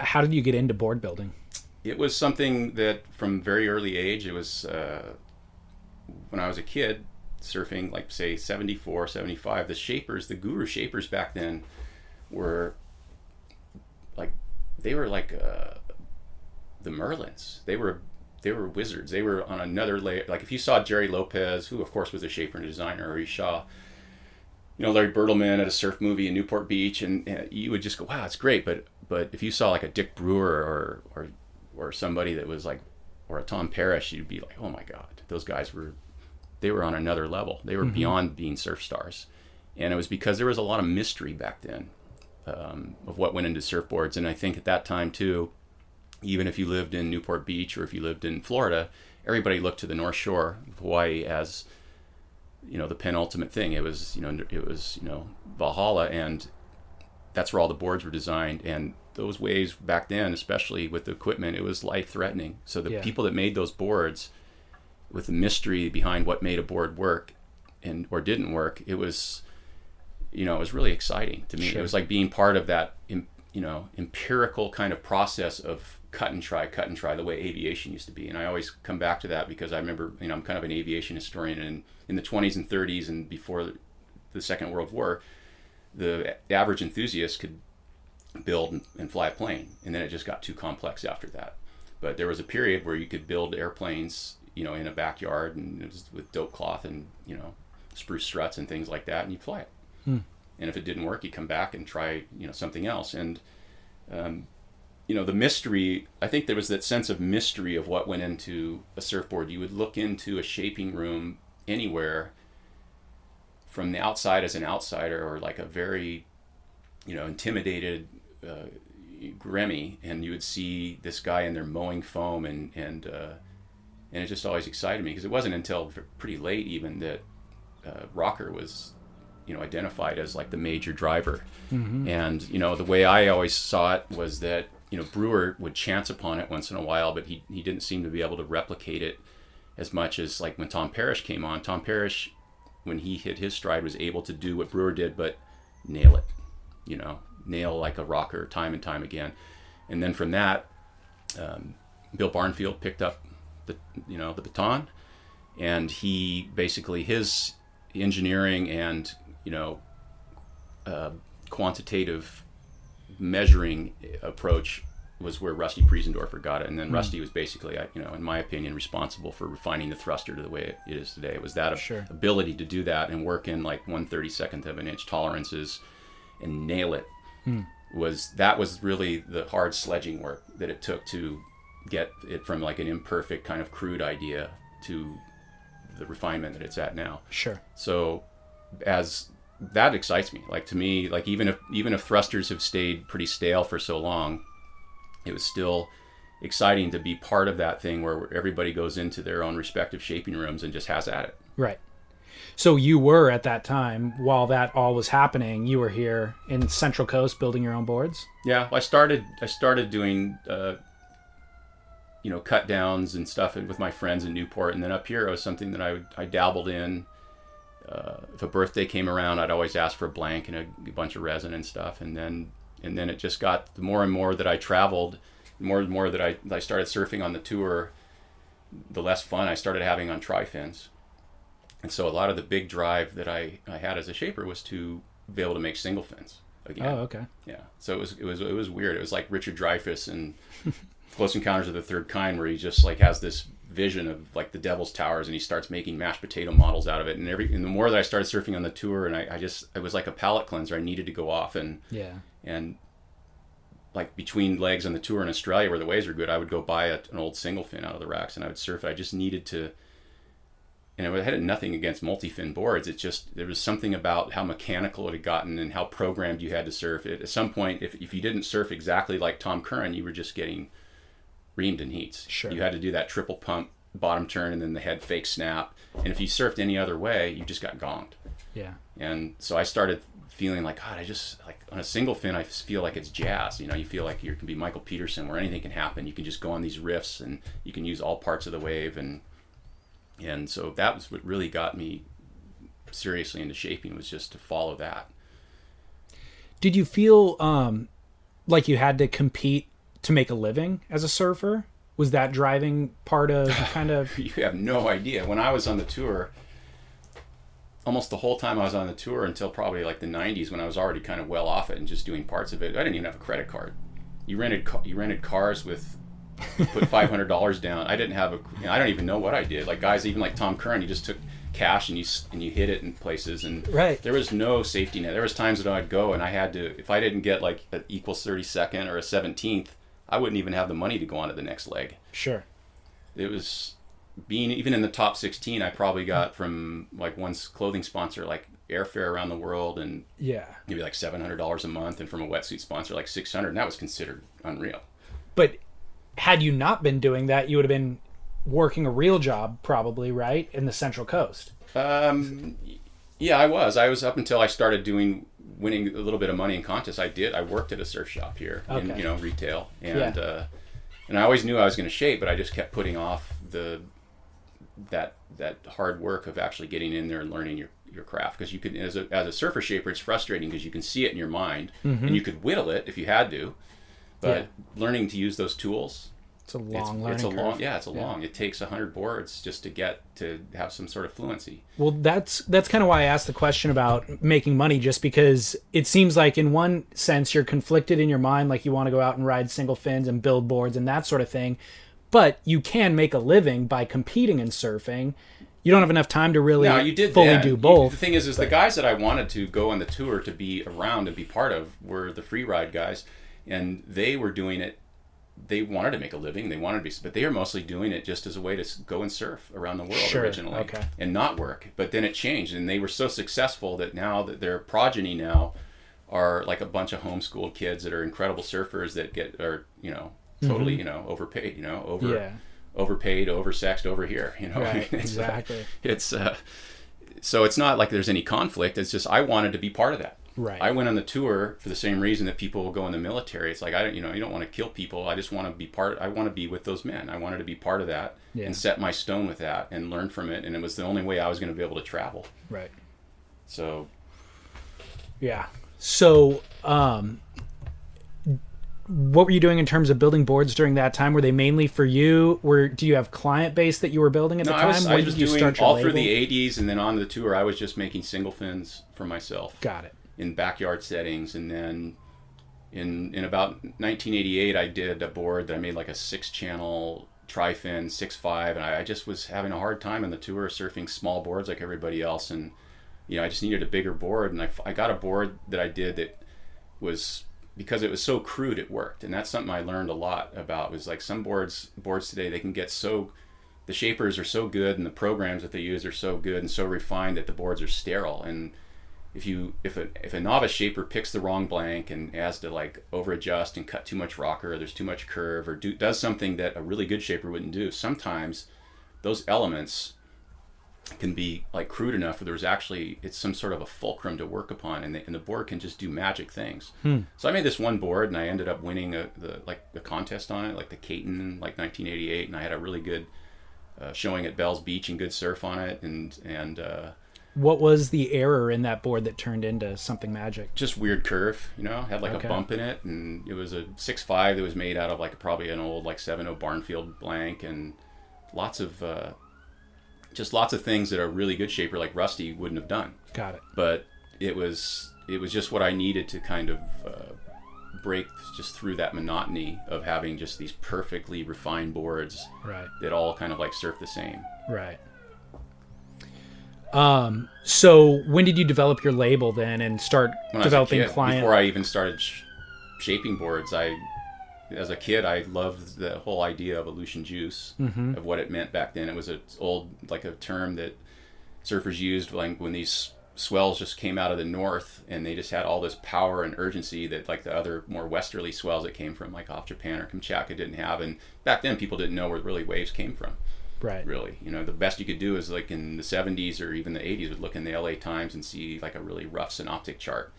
How did you get into board building? It was something that from very early age it was uh, when i was a kid surfing like say 74 75 the shapers the guru shapers back then were like they were like uh, the merlins. They were they were wizards. They were on another layer. Like if you saw Gerry Lopez who of course was a shaper and designer or you saw you know Larry Bertlemann at a surf movie in Newport Beach, and, and you would just go, "Wow, it's great." But but if you saw like a Dick Brewer or or or somebody that was like, or a Tom Parrish, you'd be like, "Oh my God, those guys were they were on another level. They were beyond being surf stars." And it was because there was a lot of mystery back then um, of what went into surfboards, and I think at that time too, even if you lived in Newport Beach or if you lived in Florida, everybody looked to the North Shore of Hawaii as you know the penultimate thing. It was you know it was you know Valhalla, and that's where all the boards were designed. And those waves back then, especially with the equipment, it was life threatening. So the Yeah. people that made those boards, with the mystery behind what made a board work and or didn't work, it was you know it was really exciting to me. Sure. It was like being part of that you know empirical kind of process of cut and try, cut and try, the way aviation used to be. And I always come back to that because I remember you know I'm kind of an aviation historian, and in the 20s and 30s and before the, the Second World War, the average enthusiast could build and, fly a plane, and then it just got too complex after that. But there was a period where you could build airplanes, you know, in a backyard and it was with dope cloth and you know spruce struts and things like that, and you'd fly it. Hmm. And if it didn't work, you come back and try, you know, something else. And um, you know, the mystery. I think there was that sense of mystery of what went into a surfboard. You would look into a shaping room anywhere from the outside as an outsider or like a very, you know, intimidated uh, Grammy, and you would see this guy in there mowing foam, and and uh, and it just always excited me because it wasn't until pretty late even that uh, Rocker was, you know, identified as like the major driver, Mhm. and you know the way I always saw it was that you know Brewer would chance upon it once in a while, but he he didn't seem to be able to replicate it as much as like when Tom Parrish came on. Tom Parrish, when he hit his stride, was able to do what Brewer did, but nail it. You know, nail like a rocker time and time again. And then from that, um, Bill Barnfield picked up the you know the baton, and he basically his engineering and you know uh, quantitative measuring approach was where Rusty Preisendorfer got it, and then Hmm. Rusty was basically, you know, in my opinion, responsible for refining the thruster to the way it is today. It was that Sure. ability to do that and work in like one thirty second of an inch tolerances and nail it Hmm. was that was really the hard sledging work that it took to get it from like an imperfect kind of crude idea to the refinement that it's at now. Sure. So as that excites me. Like to me, like even if even if thrusters have stayed pretty stale for so long, it was still exciting to be part of that thing where everybody goes into their own respective shaping rooms and just has at it. Right. So you were at that time while that all was happening. You were here in Central Coast building your own boards. Yeah, I started. I started doing, uh, you know, cut downs and stuff with my friends in Newport, and then up here it was something that I I dabbled in. Uh, if a birthday came around, I'd always ask for a blank and a, a bunch of resin and stuff, and then and then it just got the more and more that I traveled, the more and more that I I started surfing on the tour, the less fun I started having on tri fins. And so a lot of the big drive that I, I had as a shaper was to be able to make single fins again. Oh, okay. Yeah. So it was it was it was weird. It was like Richard Dreyfuss and *laughs* Close Encounters of the Third Kind, where he just like has this vision of like the Devil's Towers, and he starts making mashed potato models out of it. And every and the more that I started surfing on the tour, and I, I just it was like a palate cleanser. I needed to go off and Yeah. and like between legs on the tour in Australia where the waves were good, I would go buy a, an old single fin out of the racks and I would surf it. I just needed to, and I had nothing against multi-fin boards. It's just there was something about how mechanical it had gotten and how programmed you had to surf it. At some point, if, if you didn't surf exactly like Tom Curren, you were just getting reamed in heats. Sure. You had to do that triple pump bottom turn and then the head fake snap. And if you surfed any other way, you just got gonged. Yeah. And so I started feeling like, God, I just like on a single fin, I feel like it's jazz. You know, you feel like you can be Michael Peterson, where anything can happen. You can just go on these riffs, and you can use all parts of the wave, and and so that was what really got me seriously into shaping was just to follow that. Did you feel um, like you had to compete to make a living as a surfer? Was that driving part of *laughs* kind of? you have no idea. When I was on the tour, almost the whole time I was on the tour until probably like the 90s when I was already kind of well off it and just doing parts of it. I didn't even have a credit card. You rented you rented cars with put *laughs* $500 down. I didn't have a you know, I don't even know what I did. Like guys even like Tom Curren, he just took cash and you and you hit it in places and Right. there was no safety net. There was times that I'd go and I had to if I didn't get like an equals 32nd or a 17th, I wouldn't even have the money to go on to the next leg Sure. it was being even in the top 16 i probably got from like one clothing sponsor like airfare around the world and Yeah. maybe like $700 a month and from a wetsuit sponsor like 600 and that was considered unreal But had you not been doing that, you would have been working a real job, probably right in the Central Coast. Um, yeah, I was. I was up until I started doing winning a little bit of money in contests. I did. I worked at a surf shop here in you know retail, and Yeah. uh, and I always knew I was going to shape, but I just kept putting off the that that hard work of actually getting in there and learning your your craft because you can as a as a surfer shaper it's frustrating because you can see it in your mind Mhm. and you could whittle it if you had to but Yeah. learning to use those tools It's a long it's, learning it's a long curve. yeah it's a Yeah. long it takes 100 boards just to get to have some sort of fluency Well, that's that's kind of why I asked the question about making money, just because it seems like in one sense you're conflicted in your mind, like you want to go out and ride single fins and build boards and that sort of thing, but you can make a living by competing in surfing. You don't have enough time to really no, you did fully then. do You- both. the thing is, is the guys that I wanted to go on the tour to be around and be part of were the free ride guys, and they were doing it. They wanted to make a living. They wanted to be, but they were mostly doing it just as a way to go and surf around the world Sure, originally, okay. and not work. But then it changed, and they were so successful that now that their progeny now are like a bunch of homeschooled kids that are incredible surfers that get are you know totally Mhm. you know overpaid, you know over Yeah. overpaid, oversexed over here. You know, Right, *laughs* It's, uh, exactly. It's uh, so it's not like there's any conflict. It's just I wanted to be part of that. Right. I went on the tour for the same reason that people will go in the military. It's like I don't, you know, you don't want to kill people. I just want to be part. I want to be with those men. I wanted to be part of that Yeah. and set my stone with that and learn from it. And it was the only way I was going to be able to travel. Right. So Yeah. So, um, what were you doing in terms of building boards during that time? Were they mainly for you? Were do you have client base that you were building at no, the I time? was, I was did you doing all through the '80s, and then on the tour, I was just making single fins for myself. Got it. In backyard settings and then in in about 1988 I did a board that I made like a six channel tri-fin six five and I, I just was having a hard time on the tour surfing small boards like everybody else and you know I just needed a bigger board and I, I got a board that I did that was because it was so crude it worked and that's something I learned a lot about was like some boards boards today they can get so the shapers are so good and the programs that they use are so good and so refined that the boards are sterile and if you if a if a novice shaper picks the wrong blank and has to like over adjust and cut too much rocker or there's too much curve or do, does something that a really good shaper wouldn't do sometimes those elements can be like crude enough where there's actually it's some sort of a fulcrum to work upon and the, and the board can just do magic things Hmm. so i made this one board and i ended up winning a the like a contest on it like the Katin like 1988 and i had a really good uh, showing at bell's beach and good surf on it and and uh, What was the error in that board that turned into something magic? just weird curve, you know, had like Okay. a bump in it, and it was a six five that was made out of like probably an old like seven O Barnfield blank, and lots of uh, just lots of things that a really good shaper like Rusty wouldn't have done. Got it. But it was it was just what I needed to kind of uh, break just through that monotony of having just these perfectly refined boards Right. that all kind of like surf the same. Right. Um. So when did you develop your label then and start when I was a developing kid, client? before I even started sh- shaping boards. I, as a kid, I loved the whole idea of Aleutian juice, Mhm. of what it meant back then. It was an old, like a term that surfers used like when these swells just came out of the north and they just had all this power and urgency that like the other more westerly swells that came from like off Japan or Kamchatka didn't have. And back then, people didn't know where really waves came from right. really. You know, the best you could do is like in the 70s or even the 80s would look in the LA Times and see like a really rough synoptic chart.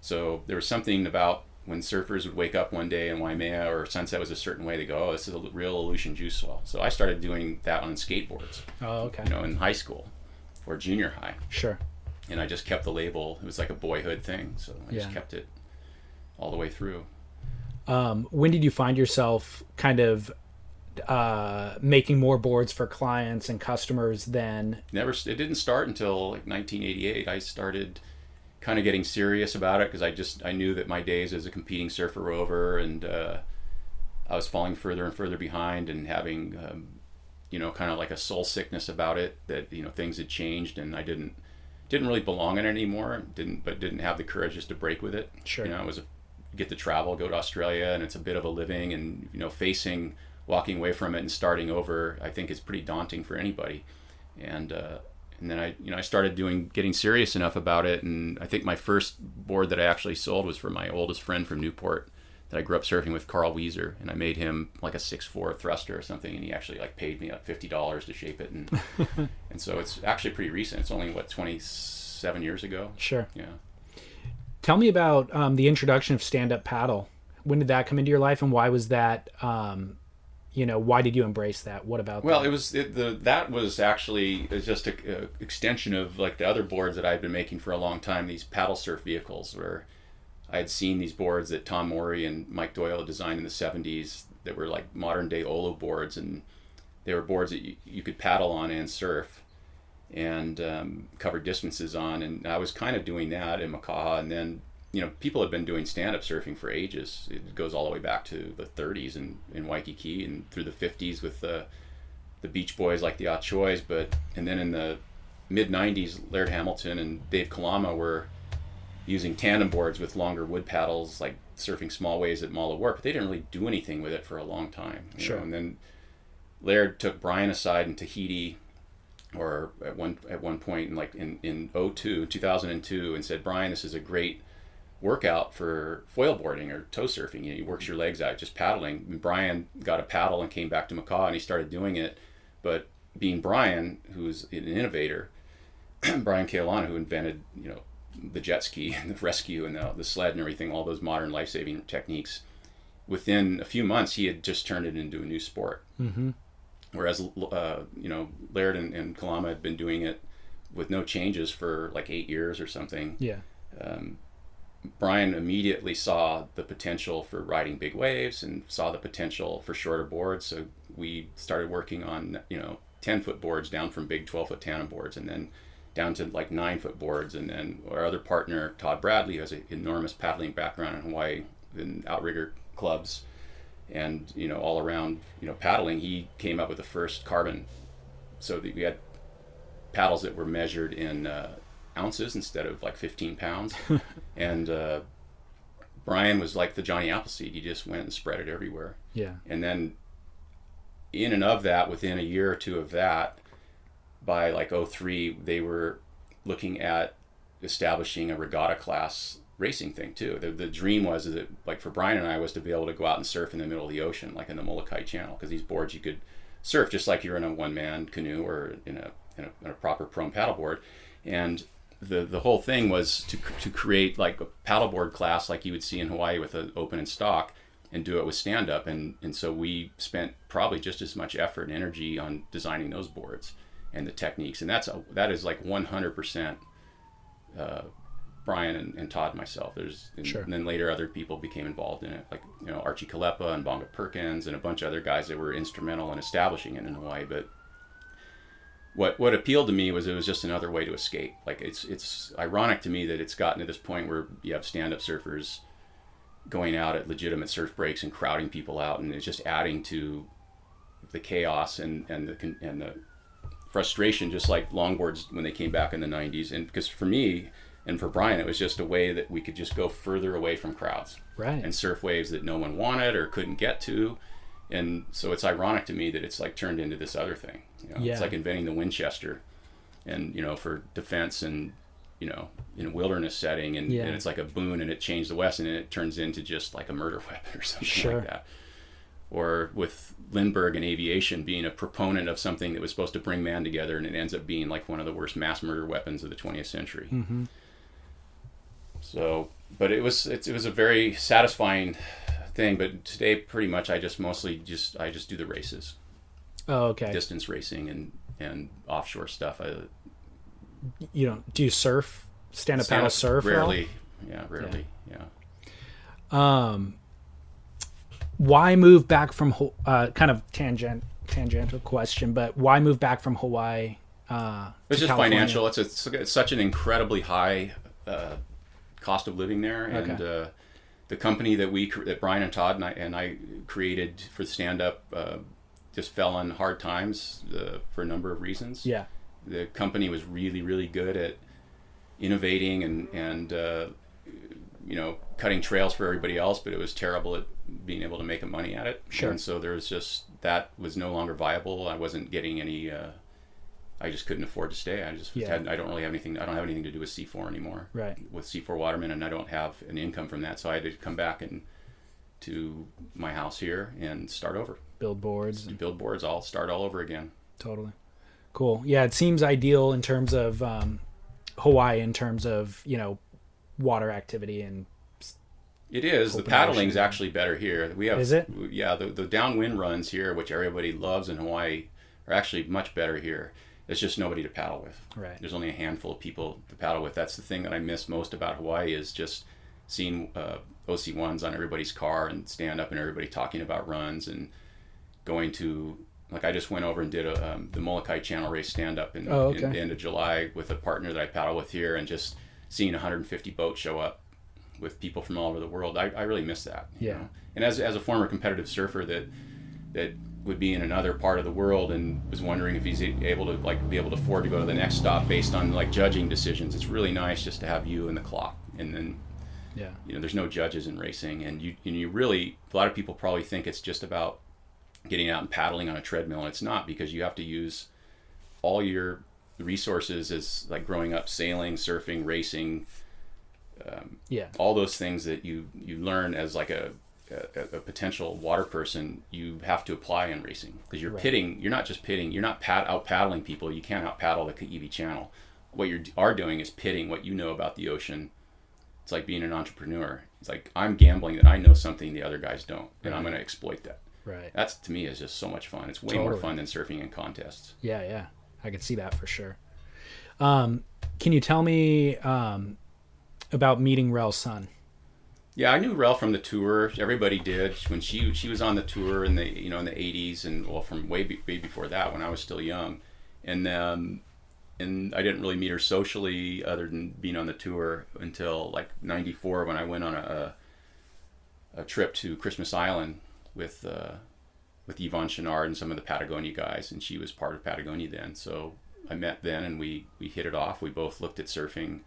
So there was something about when surfers would wake up one day in Waimea or sunset was a certain way, they go, oh, this is a real Aleutian juice swell. So I started doing that on skateboards, Oh, okay. you know, in high school or junior high. Sure. And I just kept the label. It was like a boyhood thing. So I just kept it all the way through. Um, when did you find yourself kind of uh, making more boards for clients and customers than never it didn't start until like 1988 i started kind of getting serious about it because i just i knew that my days as a competing surfer were over and uh, i was falling further and further behind and having um, you know kind of like a soul sickness about it that you know things had changed and i didn't didn't really belong in it anymore. Didn't but didn't have the courage just to break with it. Sure. you know I was a get to travel go to australia and it's a bit of a living and you know facing walking away from it and starting over i think is pretty daunting for anybody and uh, and then I you know I started doing getting serious enough about it and I think my first board that I actually sold was for my oldest friend from Newport that I grew up surfing with Carl Weiser, and I made him like a six four thruster or something, and he actually like paid me like fifty dollars to shape it, and *laughs* and so it's actually pretty recent. It's only what twenty seven years ago. Sure. Yeah. Tell me about um, the introduction of stand up paddle. When did that come into your life, and why was that? Um, you know, why did you embrace that? What about? Well, that? it was it, the that was actually was just a, a extension of like the other boards that I'd been making for a long time. These paddle surf vehicles, where I had seen these boards that Tom Morey and Mike Doyle designed in the '70s that were like modern day Olo boards, and they were boards that you, you could paddle on and surf and um, cover distances on. And I was kind of doing that in Makaha, and then you know, people have been doing stand-up surfing for ages. It goes all the way back to the 30s in, in Waikiki and through the 50s with the the Beach Boys like the ah Achoys, but and then in the mid 90s, Laird Hamilton and Dave Kalama were using tandem boards with longer wood paddles, like surfing small waves at Mala Wharf, but they didn't really do anything with it for a long time. Sure. Know? And then Laird took Brian aside in Tahiti or at one at one point in like in, in 02, 2002 and said, Brian, this is a great workout for foil boarding or tow surfing. You know, he works your legs out just paddling. And Brian got a paddle and came back to Makaha and he started doing it. But being Brian, who's an innovator, *clears throat* Brian Keaulana, who invented, you know, the jet ski *laughs* and the rescue and the, the sled and everything, all those modern life saving techniques, within a few months, he had just turned it into a new sport. Mm-hmm. Whereas, uh, you know, Laird and, and Kalama had been doing it with no changes for like eight years or something. Yeah. Um, Brian immediately saw the potential for riding big waves and saw the potential for shorter boards. So we started working on, you know, 10 foot boards down from big 12 foot tandem boards and then down to like nine foot boards. And then our other partner, Todd Bradley, who has an enormous paddling background in Hawaii in outrigger clubs and, you know, all around, you know, paddling, he came up with the first carbon. So that we had paddles that were measured in, uh, ounces instead of like 15 pounds. *laughs* and uh, Brian was like the Johnny Appleseed. He just went and spread it everywhere. Yeah. And then in and of that, within a year or two of that, by like 03, they were looking at establishing a regatta class racing thing too. The, the dream was that like for Brian and I was to be able to go out and surf in the middle of the ocean, like in the Molokai Channel, because these boards you could surf just like you're in a one man canoe or in a, in a, in a proper prone paddleboard. And the the whole thing was to to create like a paddleboard class like you would see in Hawaii with an open and stock and do it with stand up and and so we spent probably just as much effort and energy on designing those boards and the techniques. And that's a, that is like 100% uh, Brian and, and, Todd and myself. There's and, sure. and then later other people became involved in it like you know Archie Kalepa and Bonga Perkins and a bunch of other guys that were instrumental in establishing it in Hawaii. But what what appealed to me was it was just another way to escape. Like it's it's ironic to me that it's gotten to this point where you have stand up surfers going out at legitimate surf breaks and crowding people out, and it's just adding to the chaos and and the and the frustration, just like longboards when they came back in the '90s. And because for me and for Brian, it was just a way that we could just go further away from crowds, right, and surf waves that no one wanted or couldn't get to. And so it's ironic to me that it's like turned into this other thing. You know, yeah. It's like inventing the Winchester, and you know, for defense and you know, in a wilderness setting, and, yeah. and it's like a boon, and it changed the West, and it turns into just like a murder *laughs* weapon or something sure. like that. Or with Lindbergh and aviation being a proponent of something that was supposed to bring man together, and it ends up being like one of the worst mass murder weapons of the 20th century. Mm-hmm. So, but it was it, it was a very satisfying thing. But today, pretty much, I just mostly just I just do the races. Oh, okay. Distance racing and and offshore stuff. I, you don't do you surf stand up paddle surf? Rarely. Yeah, rarely. Yeah. yeah. Um. Why move back from uh, kind of tangent tangential question, but why move back from Hawaii? Uh, it's just California? financial. It's, a, it's such an incredibly high uh, cost of living there, and okay. uh, the company that we that Brian and Todd and I, and I created for stand up uh, just fell on hard times uh, for a number of reasons. Yeah, the company was really really good at innovating and and uh, you know cutting trails for everybody else, but it was terrible at being able to make money at it. Sure. And so there was just that was no longer viable. I wasn't getting any. Uh, I just couldn't afford to stay. I just yeah. had. I don't really have anything. I don't have anything to do with C4 anymore. Right. With C4 Waterman, and I don't have an income from that, so I had to come back and to my house here and start over. Build boards. And build boards. I'll start all over again. Totally. Cool. Yeah, it seems ideal in terms of um, Hawaii, in terms of you know water activity and. It is. The paddling's ocean. actually better here. We have. Is it? Yeah, the the downwind runs here, which everybody loves in Hawaii, are actually much better here. There's just nobody to paddle with. Right. There's only a handful of people to paddle with. That's the thing that I miss most about Hawaii is just seeing uh, OC ones on everybody's car and stand up and everybody talking about runs and going to like I just went over and did a, um, the Molokai Channel race stand up in, oh, okay. in the end of July with a partner that I paddle with here and just seeing 150 boats show up with people from all over the world. I, I really miss that. Yeah. Know? And as, as a former competitive surfer that that would be in another part of the world and was wondering if he's able to like be able to afford to go to the next stop based on like judging decisions. It's really nice just to have you and the clock and then yeah. You know, there's no judges in racing and you and you really a lot of people probably think it's just about getting out and paddling on a treadmill and it's not because you have to use all your resources as like growing up sailing, surfing, racing, um, yeah, all those things that you you learn as like a a, a potential water person, you have to apply in racing because you're right. pitting. You're not just pitting. You're not pad, out paddling people. You can't out paddle the Kaiwi Channel. What you are doing is pitting what you know about the ocean. It's like being an entrepreneur. It's like I'm gambling that I know something the other guys don't, and right. I'm going to exploit that. Right. That's to me is just so much fun. It's way totally. more fun than surfing in contests. Yeah, yeah, I can see that for sure. Um, can you tell me um, about meeting Rell Sunn? Yeah, I knew Rell from the tour. Everybody did when she she was on the tour in the you know in the '80s and well from way, be, way before that when I was still young, and um, and I didn't really meet her socially other than being on the tour until like '94 when I went on a, a, a trip to Christmas Island with uh, with Yvon Chouinard and some of the Patagonia guys, and she was part of Patagonia then. So I met then, and we we hit it off. We both looked at surfing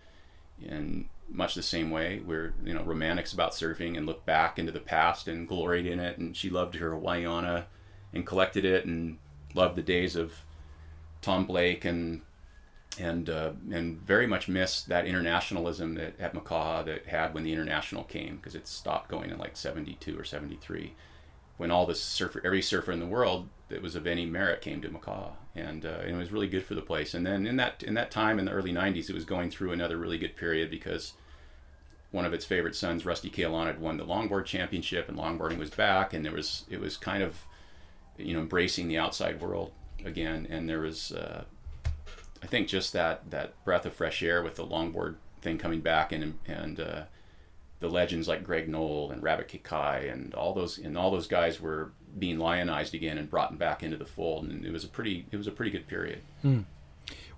in much the same way. We're you know romantics about surfing and look back into the past and gloried in it. And she loved her Hawaiiana and collected it and loved the days of Tom Blake and and uh, and very much missed that internationalism that at Makaha that had when the international came because it stopped going in like 72 or 73 when all the surfer, every surfer in the world that was of any merit came to Makaha, and, uh, and it was really good for the place. And then in that in that time in the early '90s, it was going through another really good period because one of its favorite sons, Rusty Keaulana, had won the longboard championship, and longboarding was back, and there was it was kind of you know embracing the outside world again, and there was uh, I think just that that breath of fresh air with the longboard thing coming back and and uh, the legends like Greg Noll and Rabbit Kekai and all those and all those guys were being lionized again and brought back into the fold and it was a pretty it was a pretty good period. Hmm.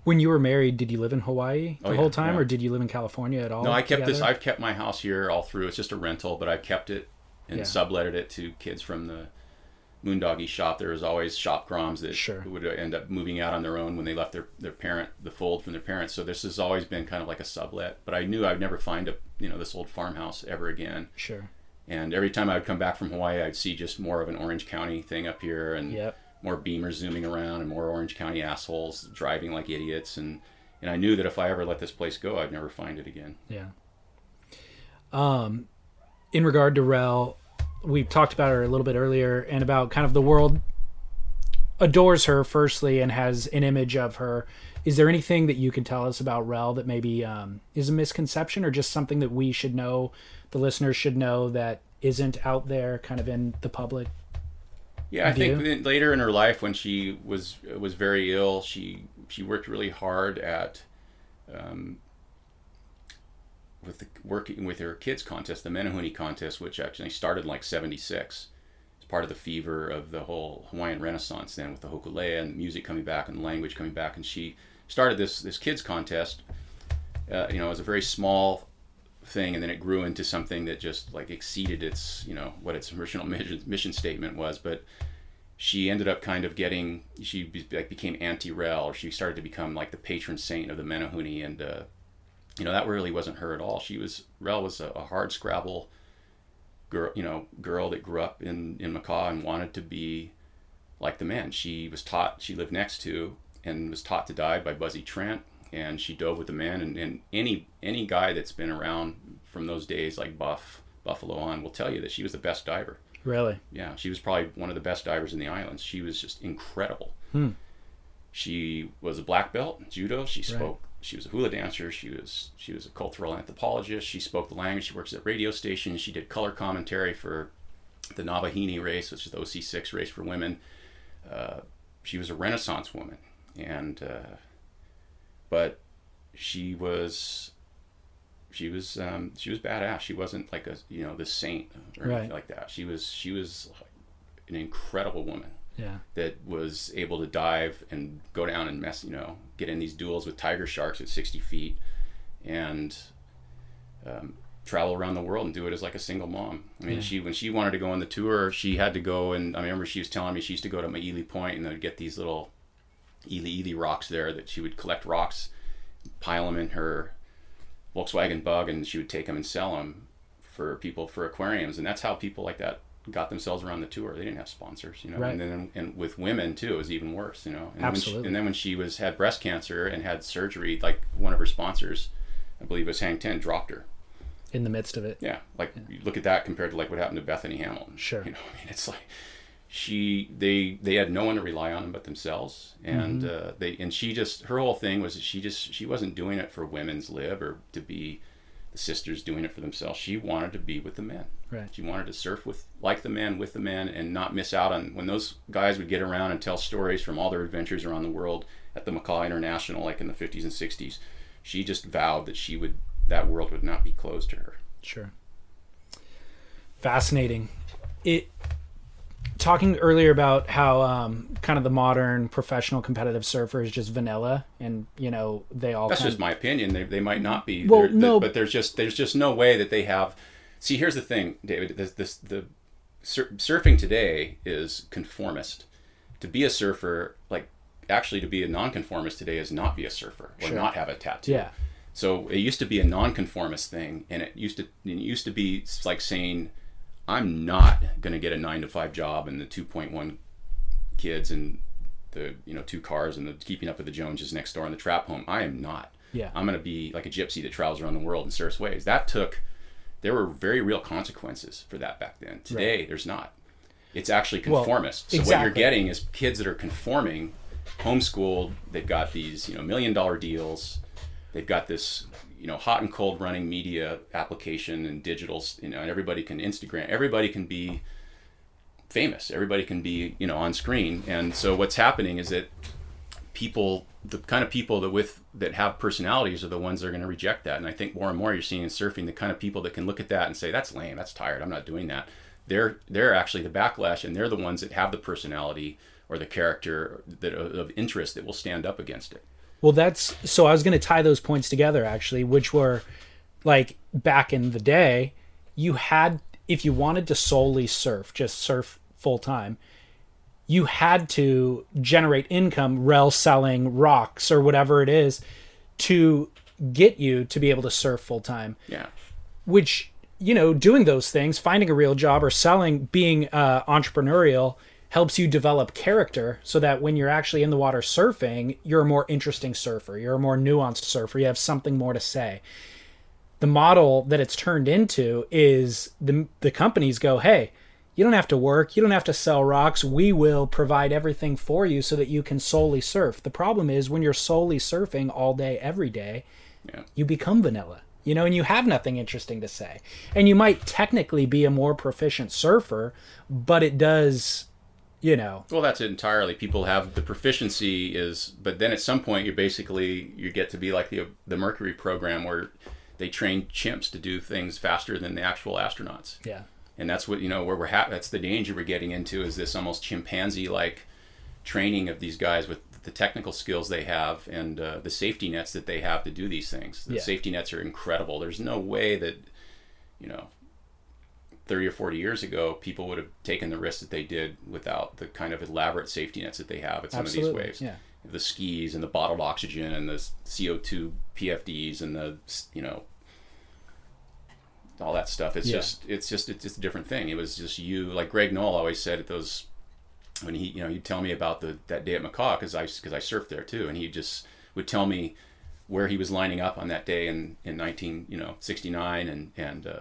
When you were married, did you live in Hawaii the oh, yeah, whole time, yeah. or did you live in California at all? No, I kept together? this. I've kept my house here all through. It's just a rental, but I've kept it and Yeah. subletted it to kids from the Moondoggy shop. There was always shop groms that Sure. would end up moving out on their own when they left their, their parent, the fold from their parents. So this has always been kind of like a sublet. But I knew I'd never find a you know this old farmhouse ever again. Sure. And every time I would come back from Hawaii, I'd see just more of an Orange County thing up here, and Yep. more Beamers zooming around, and more Orange County assholes driving like idiots. And and I knew that if I ever let this place go, I'd never find it again. Yeah. Um, in regard to Rell, we talked about her a little bit earlier, and about kind of the world adores her firstly and has an image of her. Is there anything that you can tell us about Rell that maybe um, is a misconception, or just something that we should know, the listeners should know that isn't out there, kind of in the public? Yeah, I think view? later in her life, when she was was very ill, she she worked really hard at um, with the, working with her kids contest, the Menehune contest, which actually started like '76. It's part of the fever of the whole Hawaiian Renaissance then, with the hokulea and music coming back and language coming back, and she started this this kids contest. Uh, you know, it was a very small thing, and then it grew into something that just like exceeded its you know what its original *laughs* mission, mission statement was, but she ended up kind of getting she be, like became anti-rell she started to become like the patron saint of the menehune and uh, you know that really wasn't her at all she was rell was a, a hard scrabble girl you know girl that grew up in in Makaha and wanted to be like the man she was taught she lived next to and was taught to dive by buzzy trent and she dove with the man and, and any any guy that's been around from those days like buff Buffalo on will tell you that she was the best diver. Really? Yeah, she was probably one of the best divers in the islands. She was just incredible. Hmm. She was a black belt in judo. She spoke. She was a hula dancer. She was she was a cultural anthropologist. She spoke the language. She works at radio stations. She did color commentary for the Na Wahine race, which is the OC6 race for women. Uh, she was a Renaissance woman, and uh, but she was she was um, she was badass. She wasn't like a you know the saint or anything like that. She was she was an incredible woman Yeah. that was able to dive and go down and mess, you know, get in these duels with tiger sharks at 60 feet and um, travel around the world and do it as like a single mom. I mean, Yeah. she when she wanted to go on the tour, she had to go and I remember she was telling me she used to go to Maili Point and they'd get these little Ely Ely rocks there that she would collect rocks, pile them in her Volkswagen Bug, and she would take them and sell them for people for aquariums, and that's how people like that got themselves around the tour. They didn't have sponsors, you know. Right. And then and with women too, it was even worse, you know. And Absolutely. she, and then when she was had breast cancer and had surgery, like one of her sponsors, I believe it was Hang Ten, dropped her. In the midst of it. Yeah, like you look at that compared to like what happened to Bethany Hamilton. Sure. You know, *laughs* I mean, it's like she they they had no one to rely on but themselves, and Mhm. uh, they and she just her whole thing was that she just she wasn't doing it for women's lib or to be the sisters doing it for themselves. She wanted to be with the men. Right. She wanted to surf with like the men with the men and not miss out on when those guys would get around and tell stories from all their adventures around the world at the Makaha International, like in the 50s and 60s. She just vowed that she would that world would not be closed to her. Sure. Fascinating. It talking earlier about how um, kind of the modern professional competitive surfer is just vanilla, and you know they all. That's just my opinion. They, they might not be. Well, They're- the- no. but there's just there's just no way that they have. See, here's the thing, David. This, this the sur- surfing today is conformist. To be a surfer, like actually to be a nonconformist today, is not be a surfer or Sure. not have a tattoo. Yeah. So it used to be a nonconformist thing, and it used to it used to be like saying, "I'm not going to get a nine to five job and the two point one kids and the you know two cars and the keeping up with the Joneses next door in the trap home. I am not. Yeah. I'm going to be like a gypsy that travels around the world in surfs ways. That took. There were very real consequences for that back then. Today, there's not. It's actually Well, conformist. so what you're getting is kids that are conforming, homeschooled. They've got these you know million dollar deals. They've got this you know hot and cold running media application and digital You know, and everybody can Instagram. Everybody can be famous. Everybody can be you know on screen. And so what's happening is that people, the kind of people that with that have personalities, are the ones that are going to reject that. And I think more and more you're seeing in surfing the kind of people that can look at that and say that's lame, that's tired, I'm not doing that. They're they're actually the backlash, and they're the ones that have the personality or the character that of interest that will stand up against it. Well, that's so I was going to tie those points together actually, which were like back in the day, you had if you wanted to solely surf, just surf full time, you had to generate income rel selling rocks or whatever it is to get you to be able to surf full time. Yeah. Which you know, doing those things, finding a real job or selling, being uh, entrepreneurial helps you develop character so that when you're actually in the water surfing, you're a more interesting surfer. You're a more nuanced surfer. You have something more to say. The model that it's turned into is the the companies go, "Hey, you don't have to work. You don't have to sell rocks. We will provide everything for you so that you can solely surf." The problem is when you're solely surfing all day every day, Yeah. you become vanilla. You know, and you have nothing interesting to say. And you might technically be a more proficient surfer, but it does, you know, Well, that's it entirely. People have the proficiency is, but then at some point you're basically you get to be like the the Mercury program where they train chimps to do things faster than the actual astronauts. Yeah. And that's what you know where we're ha- that's the danger we're getting into is this almost chimpanzee like training of these guys with the technical skills they have and uh, the safety nets that they have to do these things. The Yeah. safety nets are incredible. There's no way that you know 30 or 40 years ago, people would have taken the risk that they did without the kind of elaborate safety nets that they have at some Absolutely, of these waves. yeah. The skis and the bottled oxygen and the CO2 PFDs and the, you know, all that stuff. It's Yeah. just, it's just, it's just a different thing. It was just you, like Greg Noll always said at those, when he, you know, he'd tell me about the, that day at Makaha, cause I, cause I surfed there too. And he just would tell me where he was lining up on that day in, in 19, you know, 69 and, and, uh,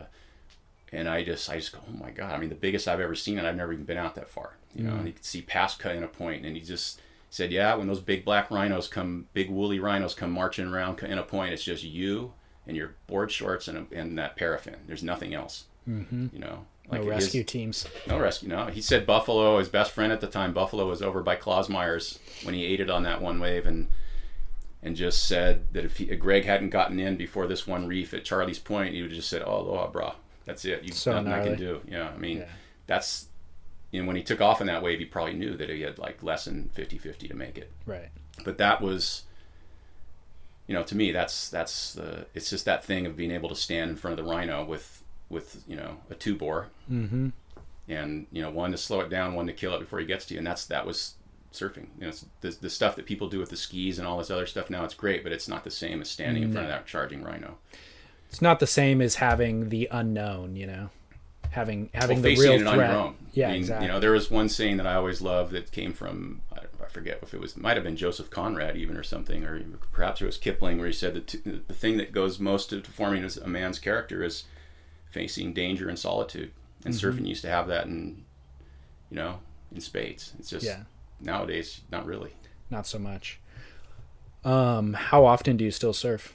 and I just I just go, oh my god! I mean, the biggest I've ever seen, and I've never even been out that far. You know, Mm. and you could see past Kaena Point, and he just said, yeah, when those big black rhinos come, big woolly rhinos come marching around Kaena Point, it's just you and your board shorts and, a, and that paraffin. There's nothing else. Mhm. You know, No his- rescue teams. no rescue. No, he said Buffalo. His best friend at the time, Buffalo, was over by Clausmeyer's when he ate it on that one wave, and and just said that if he, Greg hadn't gotten in before this one reef at Charlie's Point, he would have just said, "Oh, aloha, brah. That's it. You So nothing I can do." Yeah, I mean, Yeah. that's. And when he took off in that wave, he probably knew that he had like less than 50-50 to make it. Right. But that was, you know, to me, that's that's the. It's just that thing of being able to stand in front of the rhino with with you know a two bore Mm-hmm. and you know one to slow it down one to kill it before he gets to you and that's that was surfing you know it's the, the stuff that people do with the skis and all this other stuff now it's great but it's not the same as standing in front of that charging rhino It's not the same as having the unknown, you know, having having well, the real it on threat. your own Yeah, I mean, exactly. you know there was one saying that i always loved that came from i, forget if it was might have been joseph conrad even or something or perhaps it was kipling where he said that t- the thing that goes most to forming a man's character is facing danger and solitude and Mhm. surfing used to have that in you know in spades it's just Yeah. nowadays not really not so much. Um, how often do you still surf?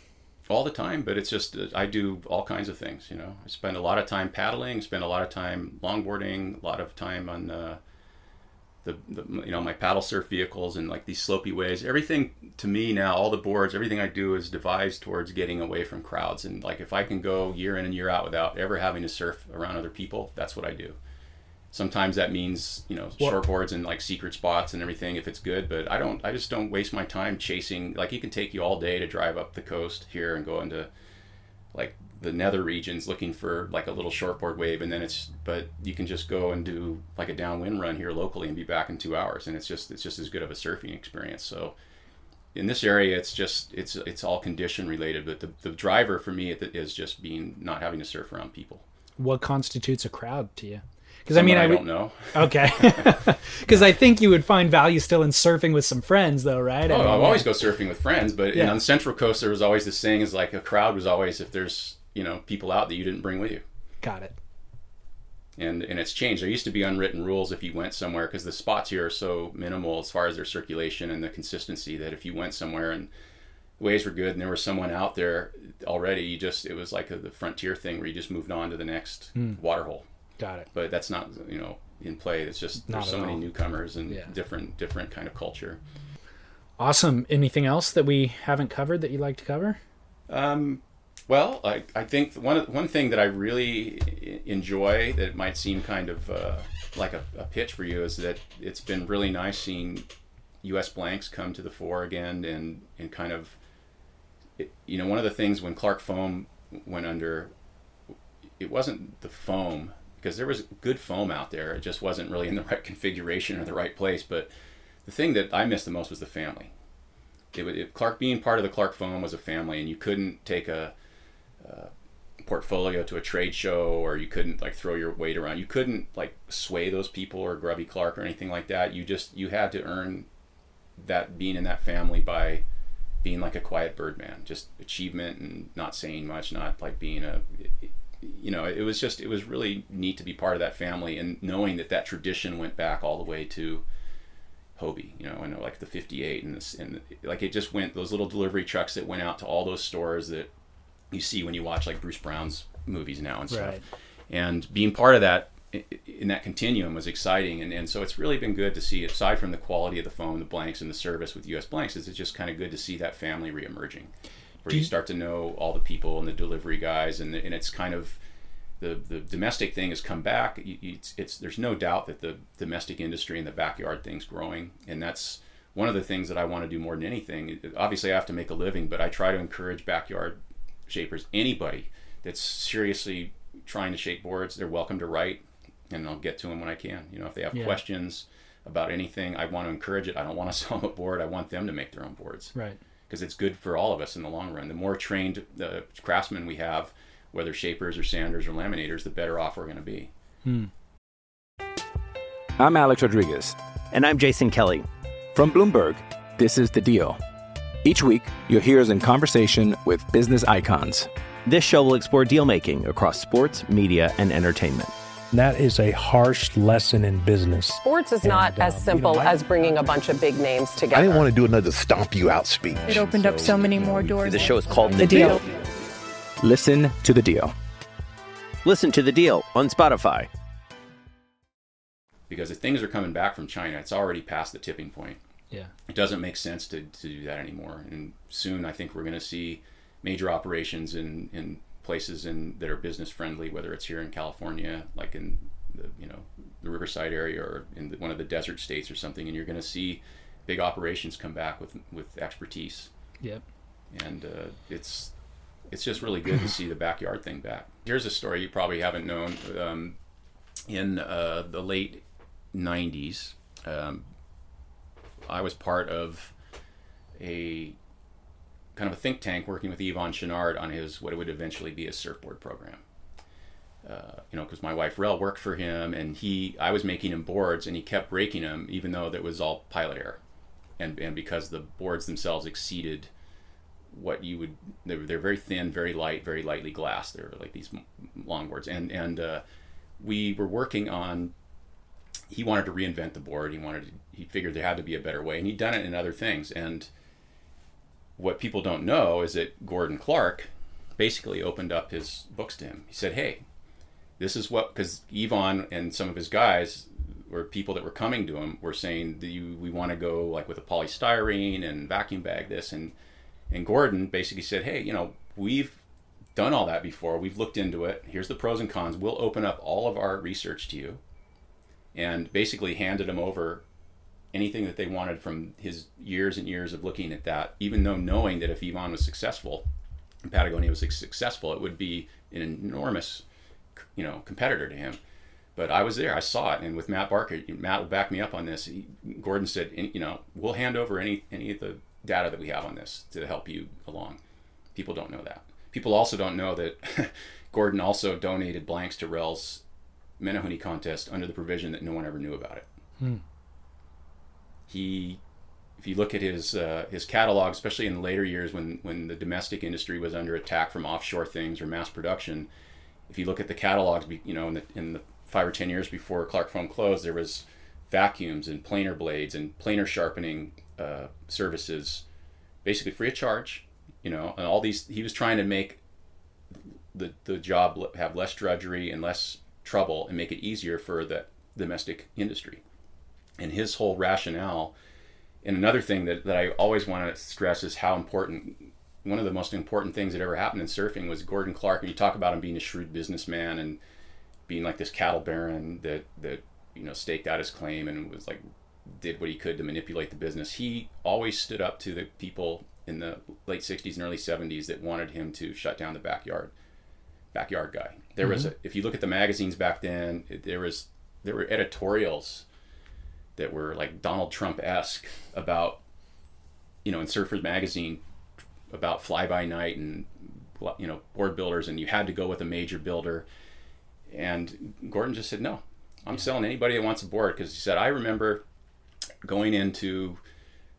All the time but it's just uh, i do all kinds of things you know? I spend a lot of time paddling spend a lot of time longboarding a lot of time on uh, the, the you know my paddle surf vehicles and like these slopy ways. Everything to me now all the boards everything i do is devised towards getting away from crowds. And like if i can go year in and year out without ever having to surf around other people that's what i do sometimes that means you know What- short boards and like secret spots and everything if it's good but i don't i just don't waste my time chasing like it can take you all day to drive up the coast here and go into like the nether regions looking for like a little shortboard wave and then it's but you can just go and do like a downwind run here locally and be back in two hours and it's just it's just as good of a surfing experience so in this area it's just it's it's all condition related but the, the driver for me is just being not having to surf around people What constitutes a crowd to you? Because I mean, Someone I don't know. *laughs* Okay. *laughs* Because I think you would find value still in surfing with some friends, though, right? I Oh, mean, I always go surfing with friends, but Yeah. on the Central Coast there was always this saying is like a crowd was always if there's you know people out that you didn't bring with you. Got it. and and it's changed. There used to be unwritten rules if you went somewhere because the spots here are so minimal as far as their circulation and the consistency that if you went somewhere and waves were good and there was someone out there already, you just it was like a, the frontier thing where you just moved on to the next Hmm. water hole. Got it. But that's not you know in play. It's just Not there's so at many all. newcomers and Yeah. different different kind of culture. Awesome. Anything else that we haven't covered that you'd like to cover? Um, well, I, I think one one thing that I really enjoy that might seem kind of uh, like a, a pitch for you is that it's been really nice seeing U.S. blanks come to the fore again and and kind of it, you know one of the things when Clark Foam went under, it wasn't the foam because there was good foam out there. It just wasn't really in the *laughs* right configuration or the right place. But the thing that I missed the most was the family it, it, Clark being part of the Clark Foam was a family, and you couldn't take a, a portfolio to a trade show, or you couldn't like throw your weight around. You couldn't like sway those people or Grubby Clark or anything like that. You just you had to earn that being in that family by being like a quiet birdman, just achievement and not saying much, not like being a you know, it was just it was really neat to be part of that family and knowing that that tradition went back all the way to Hobie, you know, and like the 58 and this, and like it just went those little delivery trucks that went out to all those stores that you see when you watch like Bruce Brown's movies now and stuff. Right. And being part of that in that continuum was exciting. And, and so it's really been good to see, aside from the quality of the phone the blanks, and the service with US Blanks, is it's just kind of good to see that family reemerging where you you- start to know all the people and the delivery guys, and, the, and it's kind of the the domestic thing has come back. It's, it's there's no doubt that the domestic industry and the backyard thing's growing, and that's one of the things that I want to do more than anything. Obviously, I have to make a living, but I try to encourage backyard shapers. Anybody that's seriously trying to shape boards, they're welcome to write, and I'll get to them when I can. You know, if they have Yeah. questions about anything, I want to encourage it. I don't want to *laughs* sell them a board. I want them to make their own boards Right. Because it's good for all of us in the long run. The more trained uh, craftsmen we have, whether shapers or sanders or laminators, the better off we're going to be. Hmm. I'm Alex Rodriguez. And I'm Jason Kelly. From Bloomberg, this is The Deal. Each week, you'll hear us in conversation with business icons. This show will explore deal making across sports, media, and entertainment. That is a harsh lesson in business. Sports is not And, as simple you know, I- as bringing a bunch of big names together. I didn't want to do another stomp you out speech. It opened up so many more doors. The show is called The Deal. Listen to the deal. Listen to the deal on Spotify. because if things are coming back from China, it's already past the tipping point. Yeah. It doesn't make sense to, to do that anymore. And soon, I think we're going to see major operations in, in places in that are business friendly, whether it's here in California, like in the you know the Riverside area, or in the, one of the desert states or something. And you're going to see big operations come back with with expertise. Yep. And uh, it's it's just really good to see the backyard thing back. Here's a story you probably haven't known. Um, in uh, the late 90s, um, I was part of a kind of a think tank working with Yvon Chouinard on his what it would eventually be a surfboard program. Uh, you know, because my wife Rell worked for him, and he I was making him boards, and he kept breaking them, even though that was all pilot air, and and because the boards themselves exceeded what you would they're, they're very thin, very light, very lightly glassed. They're like these long boards, and and uh, we were working on he wanted to reinvent the board. He wanted to, he figured there had to be a better way, and he'd done it in other things. And what people don't know is that Gordon Clark basically opened up his books to him. He said, "Hey, this is what because Yvon and some of his guys or people that were coming to him were saying we want to go like with a polystyrene and vacuum bag this and and Gordon basically said, "Hey, you know we've done all that before. We've looked into it. Here's the pros and cons. We'll open up all of our research to you." and basically handed him over anything that they wanted from his years and years of looking at that, even though knowing that if Yvon was successful, Patagonia was successful, it would be an enormous, you know, competitor to him. But I was there, I saw it, and with Matt Barker, Matt will back me up on this. He, Gordon said, you know, we'll hand over any any of the data that we have on this to help you along. People don't know that. People also don't know that *laughs* Gordon also donated blanks to Rell's Menehune contest under the provision that no one ever knew about it. Hmm. He, if you look at his uh, his catalog, especially in the later years when when the domestic industry was under attack from offshore things or mass production, if you look at the catalogs, you know, in the in the five or ten years before Clark Foam closed, there was vacuums and planer blades and planer sharpening uh, services, basically free of charge. You know, and all these he was trying to make the the job have less drudgery and less trouble and make it easier for the domestic industry. And his whole rationale, and another thing that, that I always want to stress is how important one of the most important things that ever happened in surfing was Gordon Clark. And you talk about him being a shrewd businessman and being like this cattle baron that that you know staked out his claim and was like did what he could to manipulate the business. He always stood up to the people in the late 60s and early 70s that wanted him to shut down the backyard backyard guy. There was mm-hmm. a, if you look at the magazines back then, there was there were editorials that were like Donald Trump esque about you know in Surfers magazine about fly by night and you know board builders and you had to go with a major builder. And Gordon just said no I'm selling anybody that wants a board. Because he said I remember going into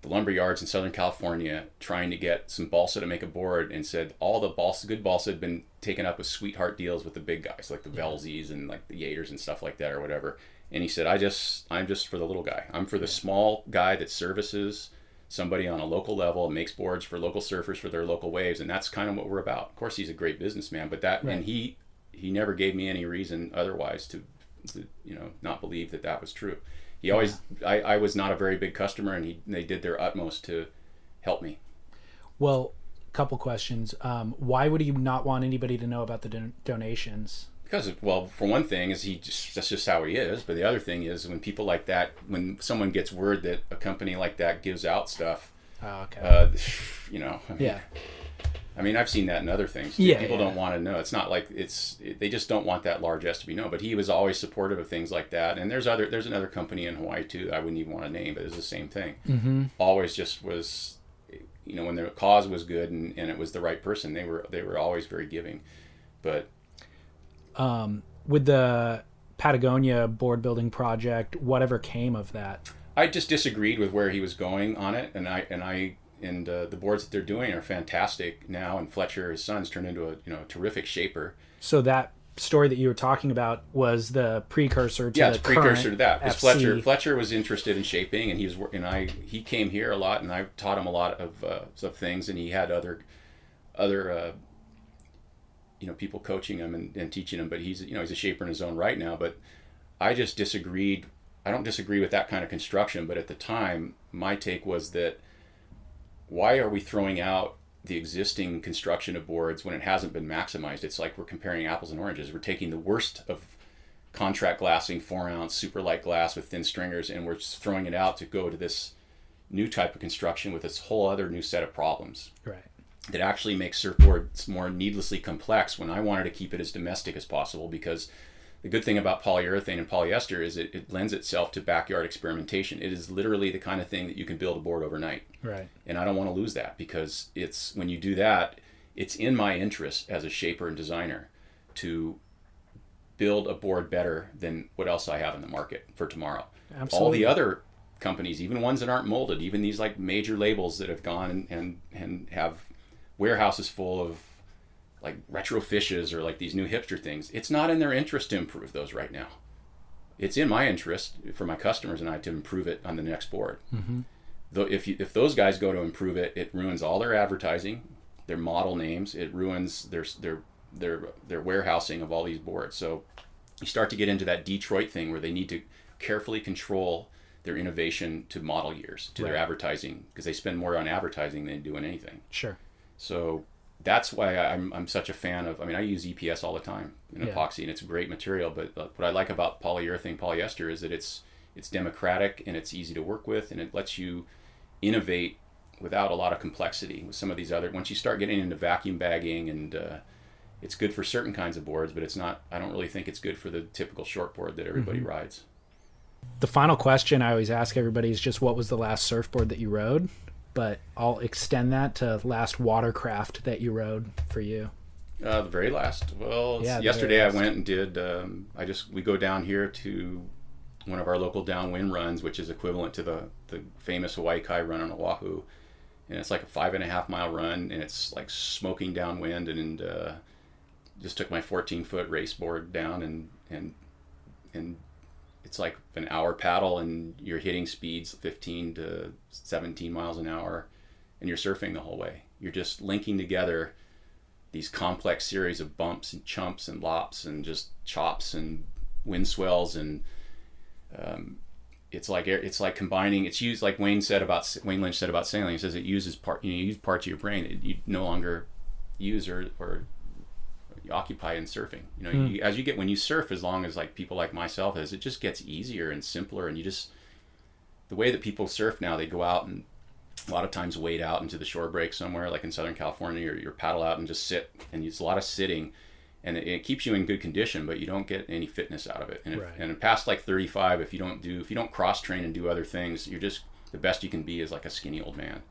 the lumber yards in Southern California trying to get some balsa to make a board and said all the balsa, good balsa had been taken up with sweetheart deals with the big guys like the Velzies and like the Yaters and stuff like that or whatever. And he said, I just, I'm just for the little guy. I'm for the small guy that services somebody on a local level, makes boards for local surfers for their local waves. And that's kind of what we're about. Of course, he's a great businessman, but that, and he, he never gave me any reason otherwise to, to you know, not believe that that was true he always I, I was not a very big customer and he they did their utmost to help me Well, couple questions. Um, why would he not want anybody to know about the don- donations? Because well for one thing is he just that's just how he is but the other thing is when people like that when someone gets word that a company like that gives out stuff Oh, okay. uh, *sighs* you know I mean, yeah. I mean I've seen that in other things too. Yeah, people yeah. don't want to know it's not like it's they just don't want that largesse to be known but he was always supportive of things like that and there's other there's another company in Hawaii too I wouldn't even want to name but it's the same thing Mm-hmm. always just was you know when the cause was good and, and it was the right person they were they were always very giving but Um, with the Patagonia board building project, whatever came of that. I just disagreed with where he was going on it and I and I and uh, the boards that they're doing are fantastic now. And Fletcher, his son's turned into a you know terrific shaper. So that story that you were talking about was the precursor to yeah, the precursor to that. Because Fletcher Fletcher was interested in shaping, and he was and I he came here a lot, and I taught him a lot of uh, of things, and he had other other uh, you know people coaching him and, and teaching him, but he's you know he's a shaper in his own right now. But I just disagreed. I don't disagree with that kind of construction, but at the time, my take was that why are we throwing out the existing construction of boards when it hasn't been maximized? It's like we're comparing apples and oranges. We're taking the worst of contract glassing, four ounce super light glass with thin stringers, and we're just throwing it out to go to this new type of construction with this whole other new set of problems Right. That actually makes surfboards more needlessly complex when I wanted to keep it as domestic as possible because the good thing about polyurethane and polyester is it, it lends itself to backyard experimentation. It is literally the kind of thing that you can build a board overnight. Right. And I don't want to lose that because it's when you do that, it's in my interest as a shaper and designer to build a board better than what else I have in the market for tomorrow. Absolutely. All the other companies, even ones that aren't molded, even these like major labels that have gone and, and, and have warehouses full of like retro fishes or like these new hipster things, it's not in their interest to improve those right now. It's in my interest for my customers and I to improve it on the next board. Mhm. Though if you, if those guys go to improve it, it ruins all their advertising, their model names, it ruins their their their their warehousing of all these boards. So you start to get into that Detroit thing where they need to carefully control their innovation to model years, to their advertising, because they spend more on advertising than they do in anything. Sure. So that's why I'm, I'm such a fan of. I mean, I use EPS all the time in Yeah. epoxy, and it's a great material. But uh, what I like about polyurethane polyester is that it's it's democratic and it's easy to work with, and it lets you innovate without a lot of complexity. With some of these other, once you start getting into vacuum bagging, and uh, it's good for certain kinds of boards, but it's not. I don't really think it's good for the typical short board that everybody Mhm. rides. The final question I always ask everybody is just what was the last surfboard that you rode? But I'll extend that to last watercraft that you rode for you. Uh, the very last. Well, Yeah, yesterday I went and did. Um, I just we go down here to one of our local downwind runs, which is equivalent to the the famous Hawaii Kai run on Oahu, and it's like a five and a half mile run, and it's like smoking downwind, and uh, just took my 14 foot race board down, and and and it's like an hour paddle, and you're hitting speeds 15 to 17 miles an hour, and you're surfing the whole way. You're just linking together these complex series of bumps and chumps and lops and just chops and wind swells and um, it's like it's like combining it's used like Wayne said about Wayne Lynch said about sailing he says it uses part you know you use parts of your brain that you no longer use or or you occupy in surfing. You know Hmm. you, as you get when you surf as long as like people like myself as it just gets easier and simpler and you just the way that people surf now they go out and a lot of times wade out into the shore break somewhere like in southern california or you paddle out and just sit and it's a lot of sitting and it, it keeps you in good condition but you don't get any fitness out of it. And, if, Right. and past like 35 if you don't do if you don't cross train and do other things you're just the best you can be is like a skinny old man.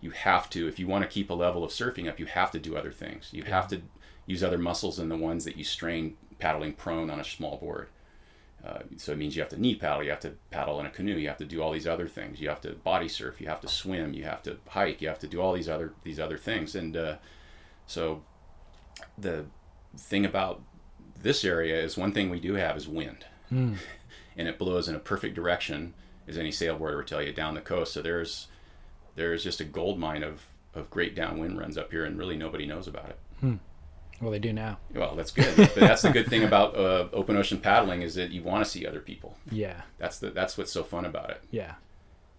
You have to if you want to keep a level of surfing up you have to do other things. You have to use other muscles than the ones that you strain paddling prone on a small board uh, so it means you have to knee paddle, you have to paddle in a canoe, you have to do all these other things. You have to body surf, you have to swim, you have to hike, you have to do all these other these other things. And uh, so the thing about this area is one thing we do have is wind, Hmm. *laughs* and it blows in a perfect direction, as any sailboarder would tell you, down the coast. So there's there's just a gold mine of of great downwind runs up here, and really nobody knows about it. Hmm. Well, they do now. Well, that's good. but that's the good thing about uh, open ocean paddling is that you want to see other people. Yeah. That's the that's what's so fun about it. Yeah.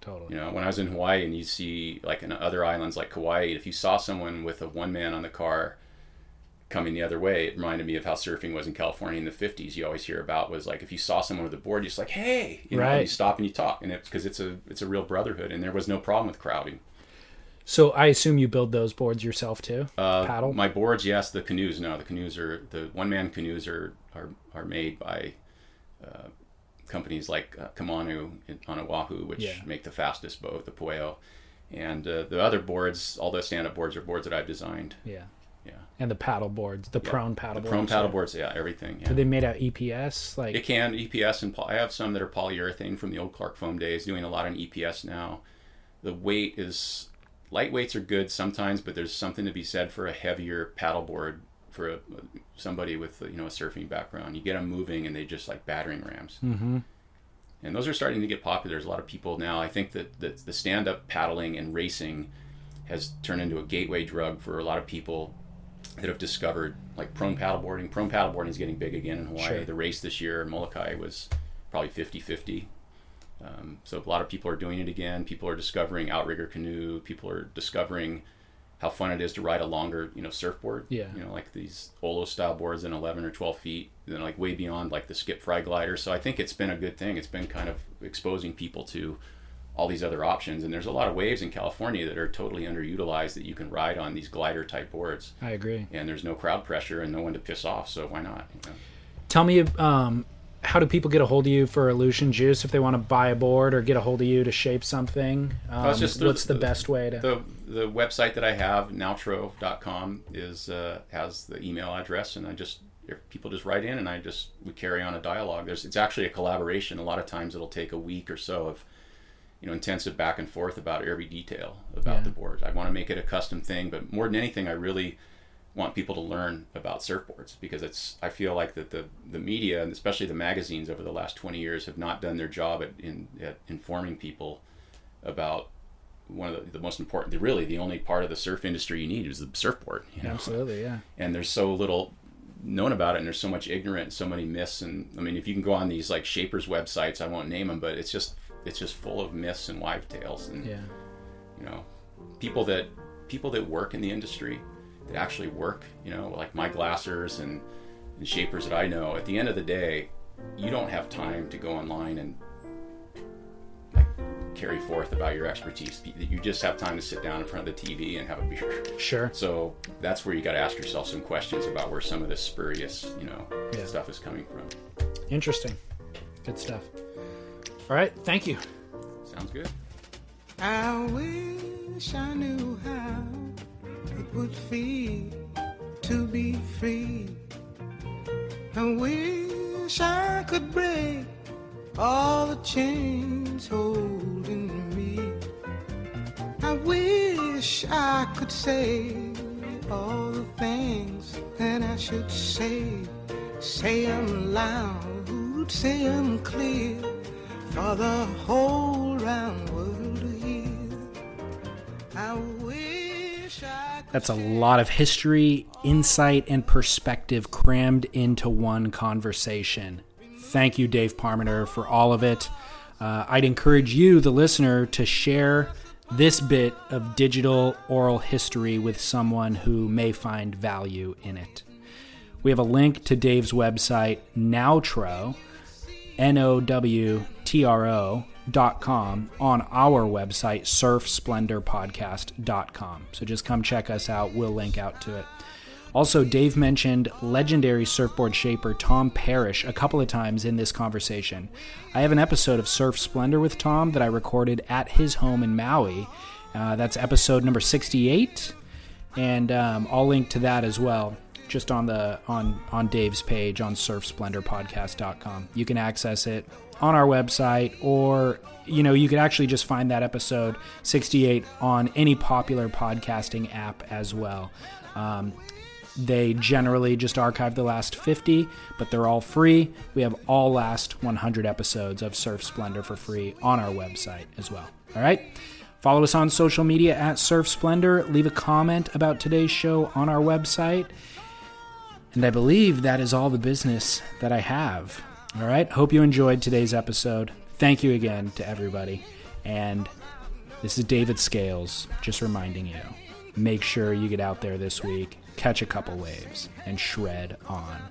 Totally. You know, when I was in Hawaii and you see like in other islands like Kauai, if you saw someone with a one man on the car coming the other way, it reminded me of how surfing was in California in the 50s. You always hear about was like if you saw someone with a board, you're just like, hey, you know, Right. you stop and you talk, and it's because it's a it's a real brotherhood, and there was no problem with crowding. So I assume you build those boards yourself too. Uh, Paddle. My boards, yes. The canoes, no. The canoes are the one man canoes are are, are made by uh, companies like uh, Kamanu on Oahu, which Yeah. make the fastest boat, the Pueo. And uh, the other boards, all those stand up boards, are boards that I've designed. Yeah. Yeah. And the paddle boards, the Yeah. prone paddle The boards. prone paddle boards, yeah, everything. Yeah. Are they made out EPS? Like It can EPS and poly- I have some that are polyurethane from the old Clark foam days. Doing a lot on EPS now. The weight is lightweights are good sometimes, but there's something to be said for a heavier paddleboard for a, somebody with you know a surfing background. You get them moving, and they just like battering rams. Mm-hmm. And those are starting to get popular. There's a lot of people now. I think that, that the stand-up paddling and racing has turned into a gateway drug for a lot of people that have discovered like prone paddleboarding. Prone paddleboarding is getting big again in Hawaii. Sure. The race this year in Molokai was probably 50-50. Um, so a lot of people are doing it again. People are discovering outrigger canoe. People are discovering how fun it is to ride a longer, you know, surfboard. Yeah. You know, like these Olo style boards in 11 or 12 feet, then like way beyond like the Skip Frye glider. So I think it's been a good thing. It's been kind of exposing people to all these other options. And there's a lot of waves in California that are totally underutilized that you can ride on these glider type boards. I agree. And there's no crowd pressure and no one to piss off. So why not? You know? Tell me, um, how do people get a hold of you for Aleutian Juice if they want to buy a board or get a hold of you to shape something? Um, it's just what's the, best way to? The the website that I have, nowtro.com, is uh, has the email address, and I just if people just write in, and I just we carry on a dialogue. There's it's actually a collaboration. A lot of times it'll take a week or so of you know intensive back and forth about every detail about Yeah. the boards. I want to make it a custom thing, but more than anything, I really want people to learn about surfboards because it's I feel like that the the media and especially the magazines over the last 20 years have not done their job at in at informing people about one of the, the most important the, really the only part of the surf industry you need is the surfboard you know? Absolutely, yeah. and there's so little known about it and there's so much ignorant so many myths and i mean if you can go on these like shapers websites i won't name them but it's just it's just full of myths and wives tales and Yeah. you know people that people that work in the industry that actually work you know like my glassers and, and shapers that i know at the end of the day you don't have time to go online and like carry forth about your expertise you just have time to sit down in front of the tv and have a beer Sure. so that's where you got to ask yourself some questions about where some of this spurious you know Yeah. stuff is coming from Interesting. Good stuff. All right. Thank you. sounds good I wish I knew how it would feel to be free. I wish I could break all the chains holding me. I wish I could say all the things that I should say. Say them loud, say them clear for the whole round world That's a lot of history, insight, and perspective crammed into one conversation. Thank you, Dave Parmenter, for all of it. Uh, I'd encourage you, the listener, to share this bit of digital oral history with someone who may find value in it. We have a link to Dave's website, Nowtro, N O W T R O dot com on our website, surfsplendorpodcast.com. So just come check us out. We'll link out to it. Also, Dave mentioned legendary surfboard shaper Tom Parrish a couple of times in this conversation. I have an episode of Surf Splendor with Tom that I recorded at his home in Maui. Uh, that's episode number 68, and um, I'll link to that as well just on the on on Dave's page on surfsplendorpodcast.com. You can access it on our website or you know, you could actually just find that episode 68 on any popular podcasting app as well. Um, they generally just archive the last 50, but they're all free. We have all last 100 episodes of Surf Splendor for free on our website as well. All right? Follow us on social media at Surf Splendor. Leave a comment about today's show on our website. And I believe that is all the business that I have. All right. Hope you enjoyed today's episode. Thank you again to everybody. And this is David Scales just reminding you make sure you get out there this week, catch a couple waves, and shred on.